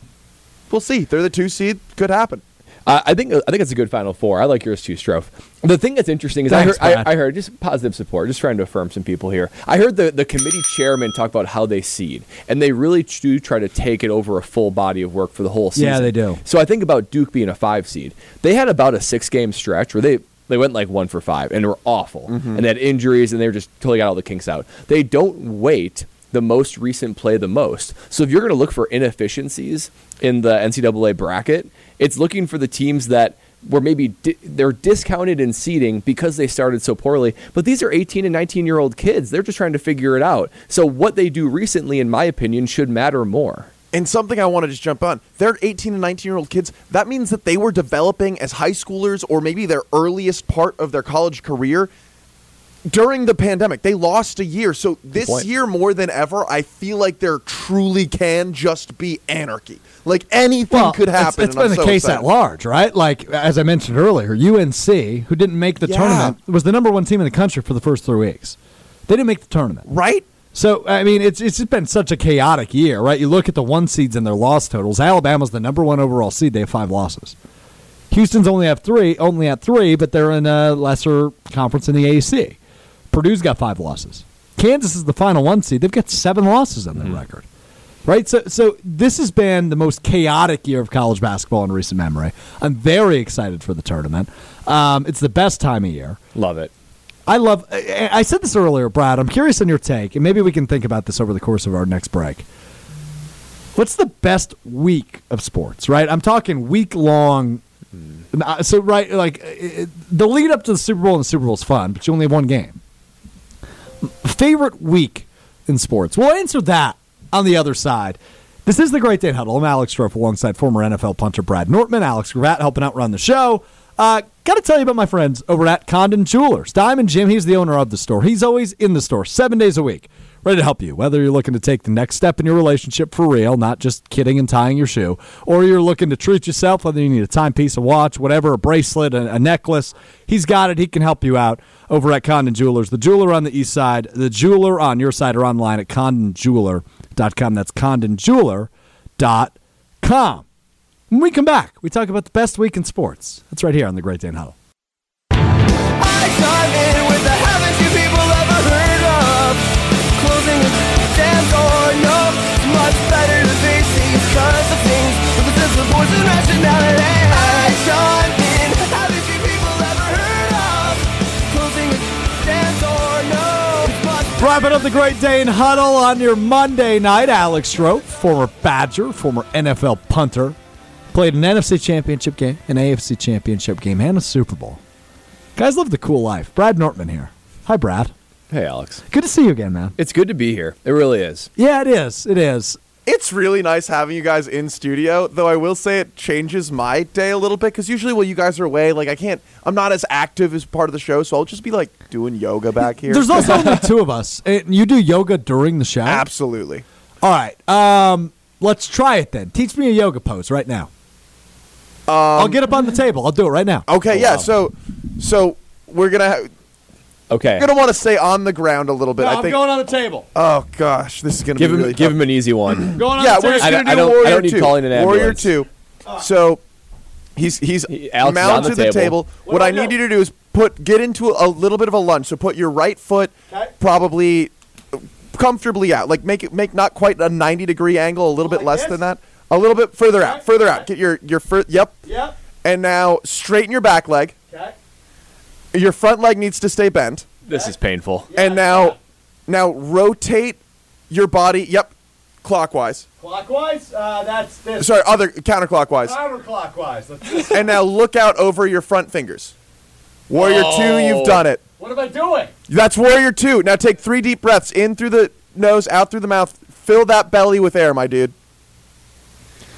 we'll see. They're the two seed. Could happen. Uh, I think I think it's a good Final Four. I like yours too, Strouf. The thing that's interesting is Thanks, I, heard, I, I heard just positive support. Just trying to affirm some people here. I heard the, the committee chairman talk about how they seed, and they really do try to take it over a full body of work for the whole season. Yeah, they do. So I think about Duke being a five seed. They had about a six game stretch where they they went like one for five and were awful, and they had injuries, and they were just totally got all the kinks out. They don't wait the most recent play the most. So if you're going to look for inefficiencies in the NCAA bracket, it's looking for the teams that were maybe di- they're discounted in seeding because they started so poorly. But these are 18 and 19 year old kids. They're just trying to figure it out. So what they do recently, in my opinion, should matter more. And something I want to just jump on. They're 18 and 19 year old kids. That means that they were developing as high schoolers or maybe their earliest part of their college career during the pandemic. They lost a year. So this year more than ever, I feel like there truly can just be anarchy. Like anything could it's- happen. it's and I'm been the so case excited. at large, right? Like as I mentioned earlier, UNC, who didn't make the Yeah. tournament, was the number one team in the country for the first three weeks. They didn't make the tournament. Right? So I mean, it's it's just been such a chaotic year, right? You look at the one seeds and their loss totals. Alabama's the number one overall seed; they have five losses. Houston's only have three, only at three, but they're in a lesser conference in the AAC. Purdue's got five losses. Kansas is the final one seed; they've got seven losses on their record. Right, so so this has been the most chaotic year of college basketball in recent memory. I'm very excited for the tournament. Um, it's the best time of year. Love it. I love. I I said this earlier, Brad. I'm curious on your take, and maybe we can think about this over the course of our next break. What's the best week of sports? Right, I'm talking week long. Uh, So right, like the lead up to the Super Bowl and the Super Bowl is fun, but you only have one game. Favorite week in sports? We'll answer that on the other side. This is the Great Dane Huddle. I'm Alex Strouf alongside former NFL punter Brad Nortman, Alex Gravatt helping out run the show. Uh, Got to tell you about my friends over at Condon Jewelers. Diamond Jim, he's the owner of the store. He's always in the store seven days a week, ready to help you. Whether you're looking to take the next step in your relationship for real, not just kidding and tying your shoe, or you're looking to treat yourself, whether you need a timepiece, a watch, whatever, a bracelet, a, a necklace, he's got it. He can help you out over at Condon Jewelers. The jeweler on the east side, the jeweler on your side, or online at condonjeweler.com. That's condonjeweler.com. When we come back, we talk about the best week in sports. That's right here on the Great Dane Huddle. Wrapping up the Great Dane Huddle on your Monday night. Alex Strouf, former Badger, former NFL punter, played an NFC Championship game, an AFC Championship game, and a Super Bowl. Guys live the cool life. Brad Nortman here. Hi, Brad. Hey, Alex. Good to see you again, man. It's good to be here. It really is. Yeah, it is. It is. It's really nice having you guys in studio, though I will say it changes my day a little bit because usually while you guys are away, like I can't, I'm not as active as part of the show, so I'll just be like doing yoga back here. There's also only two of us. (laughs) And you do yoga during the show? Absolutely. All right. Um, let's try it then. Teach me a yoga pose right now. I'll get up on the table. I'll do it right now. Okay, yeah. So, so we're gonna ha- Okay. we're gonna want to stay on the ground a little bit. No, I I'm think. going on the table. oh gosh, this is gonna Give be him really give tough. him an easy one. (clears throat) Going on Yeah, the we're table. just I gonna don't- I do don't- I don't need two. calling an Warrior two. So he's he's He- Alex is on mounted the to the table. table. What, I need you to do is put get into a little bit of a lunge. So put your right foot probably comfortably out. Like make it make not quite a 90 degree angle, a little bit less than that. A little bit further out. Further out. Get your your fir- yep. Yep. And now straighten your back leg. Okay. Your front leg needs to stay bent. This is painful. and now now rotate your body. Yep. Clockwise. Clockwise, uh, that's this. Sorry, other counterclockwise. Counterclockwise. Let's (laughs) and now look out over your front fingers. Warrior two, you've done it. What am I doing? That's Warrior two. Now take three deep breaths in through the nose, out through the mouth. Fill that belly with air, my dude.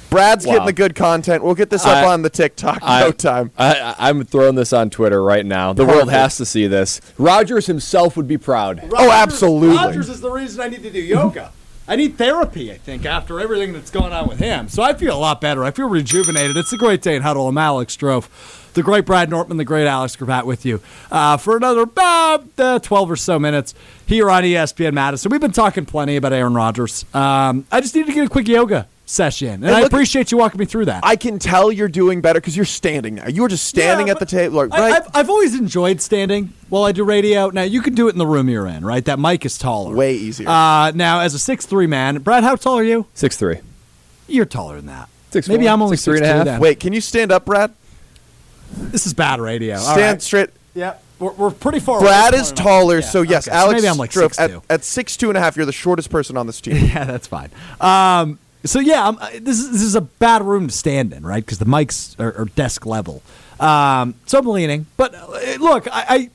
Brad's Wow. getting the good content. We'll get this up I- on the TikTok. I- no time. I, I- I'm throwing this on Twitter right now. The world has to see this. Rodgers himself would be proud. Oh, absolutely. Rodgers is the reason I need to do yoga. I need therapy, I think, after everything that's going on with him. So I feel a lot better. I feel rejuvenated. It's a great day in Huddle. I'm Alex Strouf. The great Brad Nortman, the great Alex Gravatt with you uh, for another about uh, 12 or so minutes here on ESPN Madison. We've been talking plenty about Aaron Rodgers. Um, I just need to get a quick yoga session, and, And I look- appreciate you walking me through that. I can tell you're doing better because you're standing now. You were just standing Yeah, at the table, like, I, right? I've, I've always enjoyed standing while I do radio. Now you can do it in the room you're in, right? That mic is taller, Way easier. Uh, now, as a six three man, Brad, how tall are you? Six three. You're taller than that. Six Maybe four, I'm only six three and a half. then. Wait, can you stand up, Brad? this is bad radio. Stand right. straight. Yeah, we're, we're pretty far. Brad away is taller, Yeah, so yes, okay, so Alex. maybe I'm like Strouf, six at, two. at six two and a half. You're the shortest person on this team. (laughs) Yeah, that's fine. Um, so yeah, I'm, this is this is a bad room to stand in, right? Because the mics are, are desk level. Um, so I'm leaning, but uh, look, I, I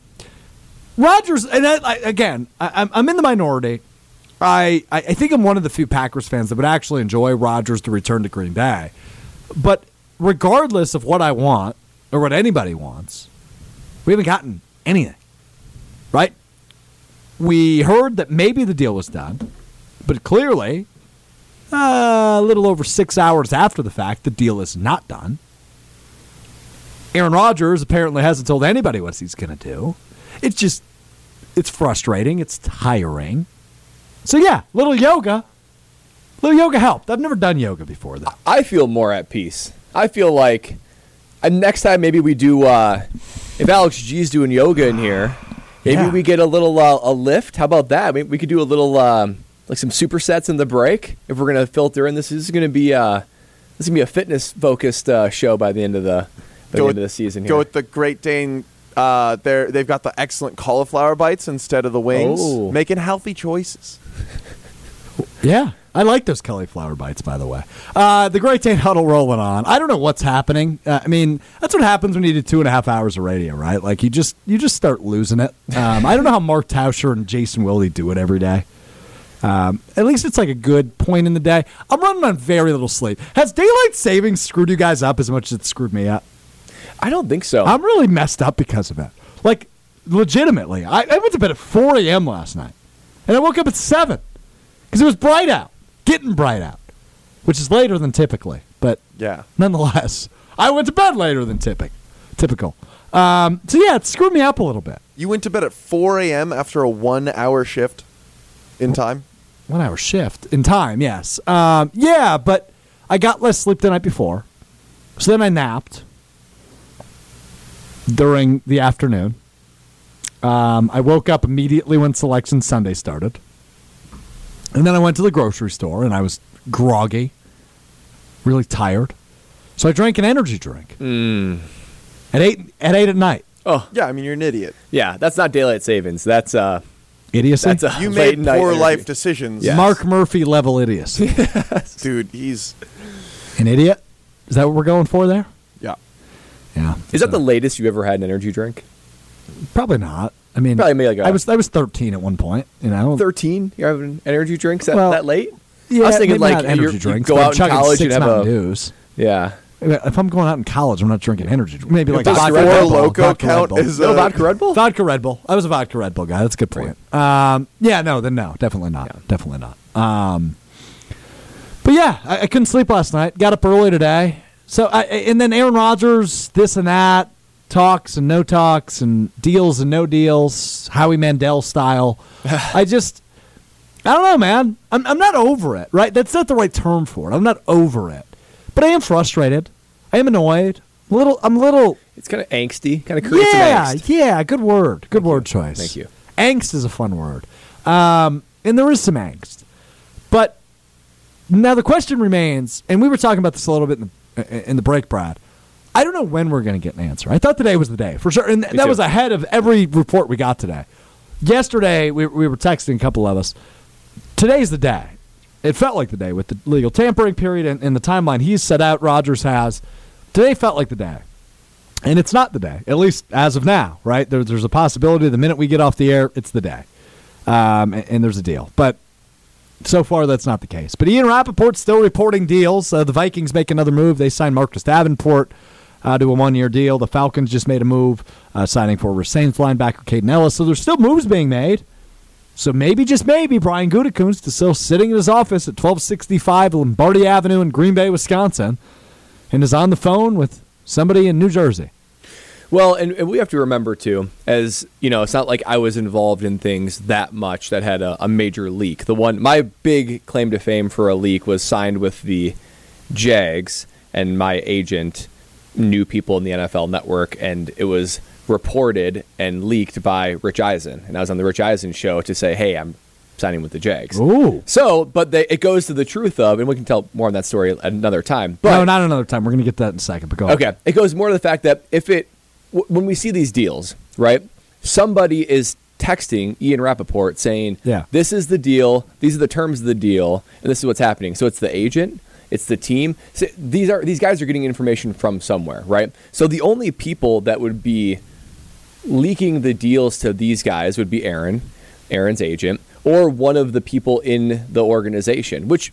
Rodgers, and I, I, again, I, I'm I'm in the minority. I I think I'm one of the few Packers fans that would actually enjoy Rodgers to return to Green Bay. But regardless of what I want or what anybody wants, we haven't gotten anything, right? We heard that maybe the deal was done, but clearly, uh, a little over six hours after the fact, the deal is not done. Aaron Rodgers apparently hasn't told anybody what he's going to do. It's just, it's frustrating. It's tiring. So yeah, little yoga. Little yoga helped. I've never done yoga before though. I feel more at peace. I feel like uh, next time maybe we do. Uh, if Alex G's doing yoga in here, maybe Yeah. we get a little uh, a lift. How about that? We, we could do a little um, like some supersets in the break. If we're gonna filter in, this is gonna be uh, this is gonna be a fitness focused uh, show by the end of the by the end with- of the season. Go with the Great Dane. Uh, they're, they've got the excellent cauliflower bites instead of the wings, Oh. making healthy choices. (laughs) Yeah, I like those cauliflower bites, by the way. Uh, the Great Dane Huddle rolling on. I don't know what's happening. Uh, I mean, that's what happens when you do two and a half hours of radio, right? Like you just you just start losing it. Um, I don't know how Mark Tauscher and Jason Wilde do it every day. Um, at least it's like a good point in the day. I'm running on very little sleep. Has daylight savings screwed you guys up as much as it screwed me up? I don't think so. I'm really messed up because of it. Like, legitimately, I, I went to bed at 4 a.m. last night, and I woke up at 7 because it was bright out, getting bright out, which is later than typically, but Yeah. nonetheless, I went to bed later than typic, typical. Um, so yeah, it screwed me up a little bit. You went to bed at 4 a.m. after a one hour shift in time? One hour shift in time, yes. Um, yeah, but I got less sleep the night before, so then I napped during the afternoon. Um, I woke up immediately when Selection Sunday started. And then I went to the grocery store and I was groggy, really tired. So I drank an energy drink at eight at eight at night. oh Yeah, I mean, you're an idiot. yeah, that's not daylight savings. That's uh, Idiocy. that's a You made night poor energy. life decisions. Yeah. Mark Murphy level idiocy. (laughs) Dude, he's. An idiot? Is that what we're going for there? Yeah. Yeah. Is that the latest you ever had an energy drink? Probably not. I mean, Probably maybe like a- I was I was 13 at one point. You know, Thirteen. You're having energy drinks that, Well, that late? yeah, I was thinking maybe like not energy drinks. go out in college six and have Mountain a Dews. yeah. If I'm going out in college, I'm not drinking energy. drink. Maybe like Does vodka Red Bull. Loco vodka Red count Bull. as No a- vodka Red Bull. vodka Red Bull? I was a vodka Red Bull guy. That's a good point. Um, yeah, no, then no, definitely not. Definitely not. Um, but yeah, I, I couldn't sleep last night. Got up early today. So I, and then Aaron Rodgers, this and that, talks and no talks, and deals and no deals, Howie Mandel style. (laughs) I just, I don't know, man. I'm, I'm not over it, right? That's not the right term for it. I'm not over it, but I am frustrated. I am annoyed. A little. I'm a little. It's kind of angsty. Kind of creates Yeah, angst. yeah. Good word. Good word choice. Thank you. Angst is a fun word, um, and there is some angst. But now the question remains, and we were talking about this a little bit in the, in the break, Brad. I don't know when we're going to get an answer. I thought today was the day for sure, and that too. was ahead of every report we got today. Yesterday, we, we were texting a couple of us. Today's the day. It felt like the day with the legal tampering period and, and the timeline he's set out. Rodgers has. Today felt like the day. And it's not the day, at least as of now, right? There, there's a possibility the minute we get off the air, it's the day. Um, and, and there's a deal. But so far, that's not the case. But Ian Rapoport's still reporting deals. Uh, the Vikings make another move. They signed Marcus Davenport uh, to a one year deal. The Falcons just made a move, uh, signing forward Saints linebacker Kaden Elliss. So there's still moves being made. So maybe, just maybe, Brian Gutekunst is still sitting in his office at 1265 Lombardi Avenue in Green Bay, Wisconsin, and is on the phone with somebody in New Jersey. Well, and, and we have to remember too, as you know, it's not like I was involved in things that much that had a, a major leak. The one, my big claim to fame for a leak was signed with the Jags, and my agent knew people in the NFL network, and it was reported and leaked by Rich Eisen. And I was on the Rich Eisen show to say, hey, I'm signing with the Jags. Ooh. So, but they, it goes to the truth of, and we can tell more on that story another time. But no, not another time. We're going to get that in a second. But go on. Okay. It goes more to the fact that if it, w- when we see these deals, right, somebody is texting Ian Rapoport saying, Yeah. this is the deal, these are the terms of the deal, and this is what's happening. So it's the agent, it's the team. So these are these guys are getting information from somewhere, right? So the only people that would be leaking the deals to these guys would be Aaron, Aaron's agent, or one of the people in the organization, which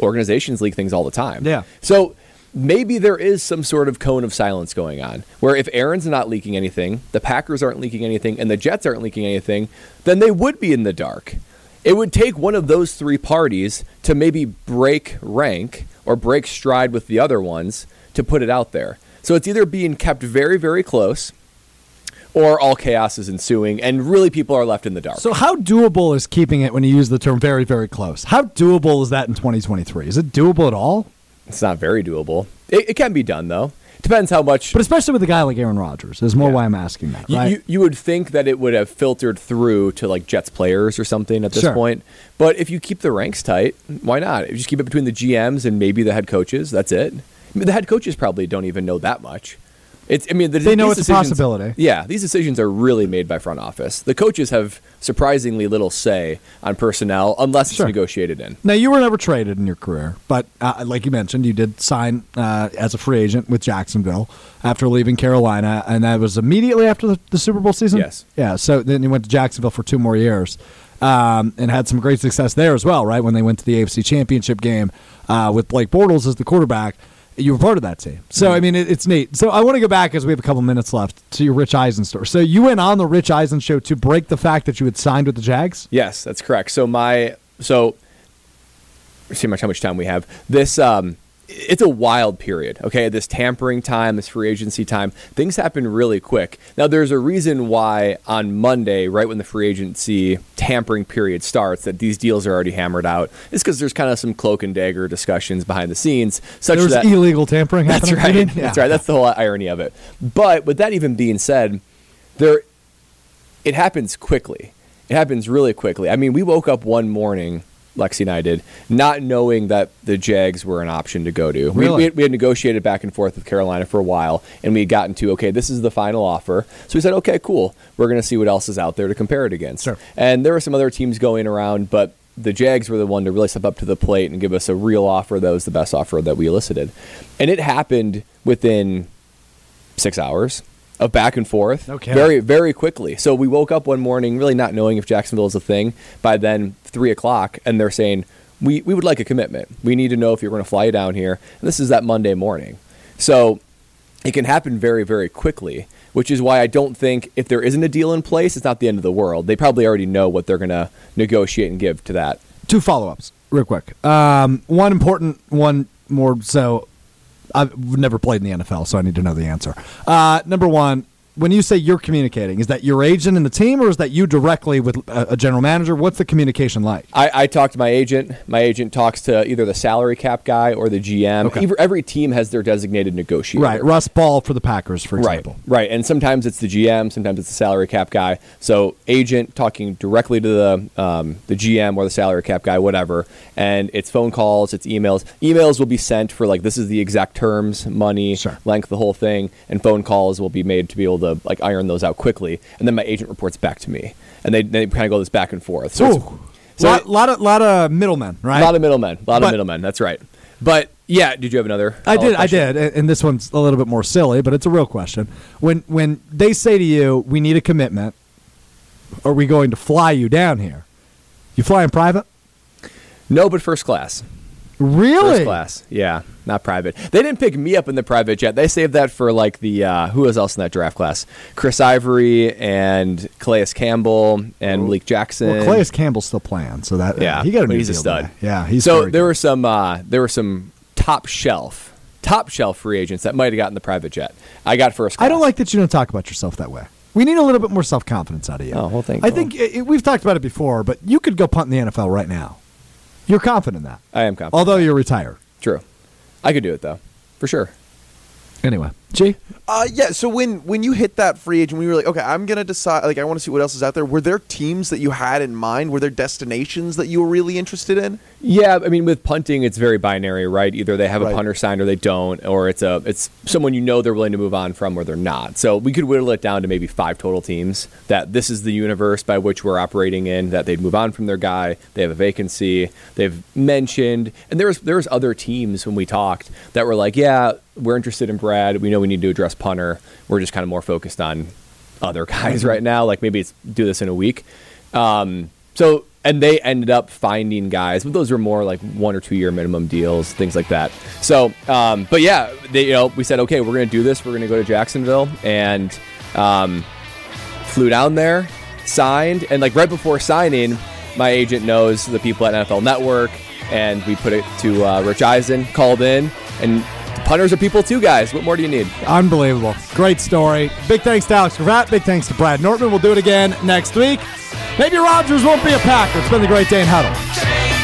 organizations leak things all the time. Yeah. So maybe there is some sort of cone of silence going on where if Aaron's not leaking anything, the Packers aren't leaking anything, and the Jets aren't leaking anything, then they would be in the dark. It would take one of those three parties to maybe break rank or break stride with the other ones to put it out there. So it's either being kept very, very close or all chaos is ensuing and really people are left in the dark. So, how doable is keeping it when you use the term very, very close? How doable is that in 2023? Is it doable at all? It's not very doable. It, it can be done though. Depends how much. But especially with a guy like Aaron Rodgers, is more why I'm asking that. You, you, you would think that it would have filtered through to like Jets players or something at this Sure. point. But if you keep the ranks tight, why not? If you just keep it between the GMs and maybe the head coaches, that's it. I mean, the head coaches probably don't even know that much. It's. I mean, the, They know it's a possibility. Yeah, these decisions are really made by front office. The coaches have surprisingly little say on personnel unless Sure. it's negotiated in. Now, you were never traded in your career, but uh, like you mentioned, you did sign uh, as a free agent with Jacksonville after leaving Carolina, and that was immediately after the, the Super Bowl season? Yes. Yeah, so then you went to Jacksonville for two more years um, and had some great success there as well, right? When they went to the AFC Championship game uh, with Blake Bortles as the quarterback. You were part of that team. So, I mean, it, it's neat. So, I want to go back as we have a couple minutes left to your Rich Eisen story. So, you went on the Rich Eisen show to break the fact that you had signed with the Jags? Yes, that's correct. So my so see how much how much time we have. This um it's a wild period. Okay, this tampering time, this free agency time, things happen really quick. Now there's a reason why on Monday, right when the free agency tampering period starts, that these deals are already hammered out. It's because there's kind of some cloak and dagger discussions behind the scenes, such There was that illegal tampering (laughs) that's right. mean? That's right. That's the whole irony of it. But with that even being said, there it happens quickly. It happens really quickly. I mean, we woke up one morning, Lexi and I did, not knowing that the Jags were an option to go to. We, we, had, we had negotiated back and forth with Carolina for a while, and we had gotten to, okay, this is the final offer. So we said, okay, cool. We're going to see what else is out there to compare it against. Sure. And there were some other teams going around, but the Jags were the one to really step up to the plate and give us a real offer that was the best offer that we elicited. And it happened within six hours of back and forth Okay. very very quickly so we woke up one morning really not knowing if jacksonville is a thing by then three o'clock and they're saying we, we would like a commitment we need to know if you're going to fly down here and this is that monday morning so it can happen very very quickly which is why i don't think if there isn't a deal in place it's not the end of the world they probably already know what they're going to negotiate and give to that two follow ups, real quick. Um, one important, one more. So, I've never played in the NFL, so I need to know the answer. Uh, number one, when you say you're communicating, is that your agent in the team, or is that you directly with a, a general manager? What's the communication like? I, I talk to my agent. My agent talks to either the salary cap guy or the GM. Okay. Every, every team has their designated negotiator. Right, Russ Ball for the Packers, for Right, example. right, and sometimes it's the GM, sometimes it's the salary cap guy. So agent talking directly to the um, the GM or the salary cap guy, whatever. And it's phone calls, it's emails. Emails will be sent for like this is the exact terms, money, Sure. length, the whole thing, and phone calls will be made to be able to like iron those out quickly. And then my agent reports back to me, and they they kind of go this back and forth. So, Ooh. so lot, it- lot of lot of middlemen, right? a lot of middlemen. A lot But- of middlemen. That's right. But Yeah. Did you have another? I did, I did, and and this one's a little bit more silly, but it's a real question. When when they say to you, "We need a commitment," are we going to fly you down here? You fly in private? No, but first class. Really? First class. Yeah, not private. They didn't pick me up in the private jet. They saved that for like the uh, who was else in that draft class? Chris Ivory and Calais Campbell and Malik Jackson. Well, Calais Campbell's still playing, so that Yeah, he got a new he's a stud. Yeah, he's so there good. were some uh, there were some top shelf top shelf free agents that might have gotten the private jet. I got first. Class. I don't like that you don't talk about yourself that way. We need a little bit more self confidence out of you. Oh, well, thank I think i i- we've talked about it before, but you could go punt in the NFL right now. You're confident in that, I am confident. although you're retired. True. I could do it though, for sure. Anyway, G. Uh, yeah. So when when you hit that free agent, we were like, okay, I'm gonna decide. Like, I want to see what else is out there. Were there teams that you had in mind? Were there destinations that you were really interested in? Yeah, I mean, with punting, it's very binary, right? Either they have a punter signed or they don't, or it's a it's someone you know they're willing to move on from or they're not. So we could whittle it down to maybe five total teams that this is the universe by which we're operating in. That they'd move on from their guy, they have a vacancy, they've mentioned, and there's was there was other teams when we talked that were like, yeah, we're interested in Brad. We know we need to address punter. We're just kind of more focused on other guys right now. Like maybe it's do this in a week. Um, so and they ended up finding guys, but those were more like one or two year minimum deals, things like that. So, um, but yeah, they, you know, we said, okay, we're going to do this. We're going to go to Jacksonville and um, flew down there, signed, and like right before signing, my agent knows the people at NFL Network, and we put it to uh, Rich Eisen, called in, and punters are people too, guys. What more do you need? Unbelievable. Great story. Big thanks to Alex Gravatt. Big thanks to Brad Nortman. We'll do it again next week. Maybe Rodgers won't be a Packer. It's been the Great Dane Huddle.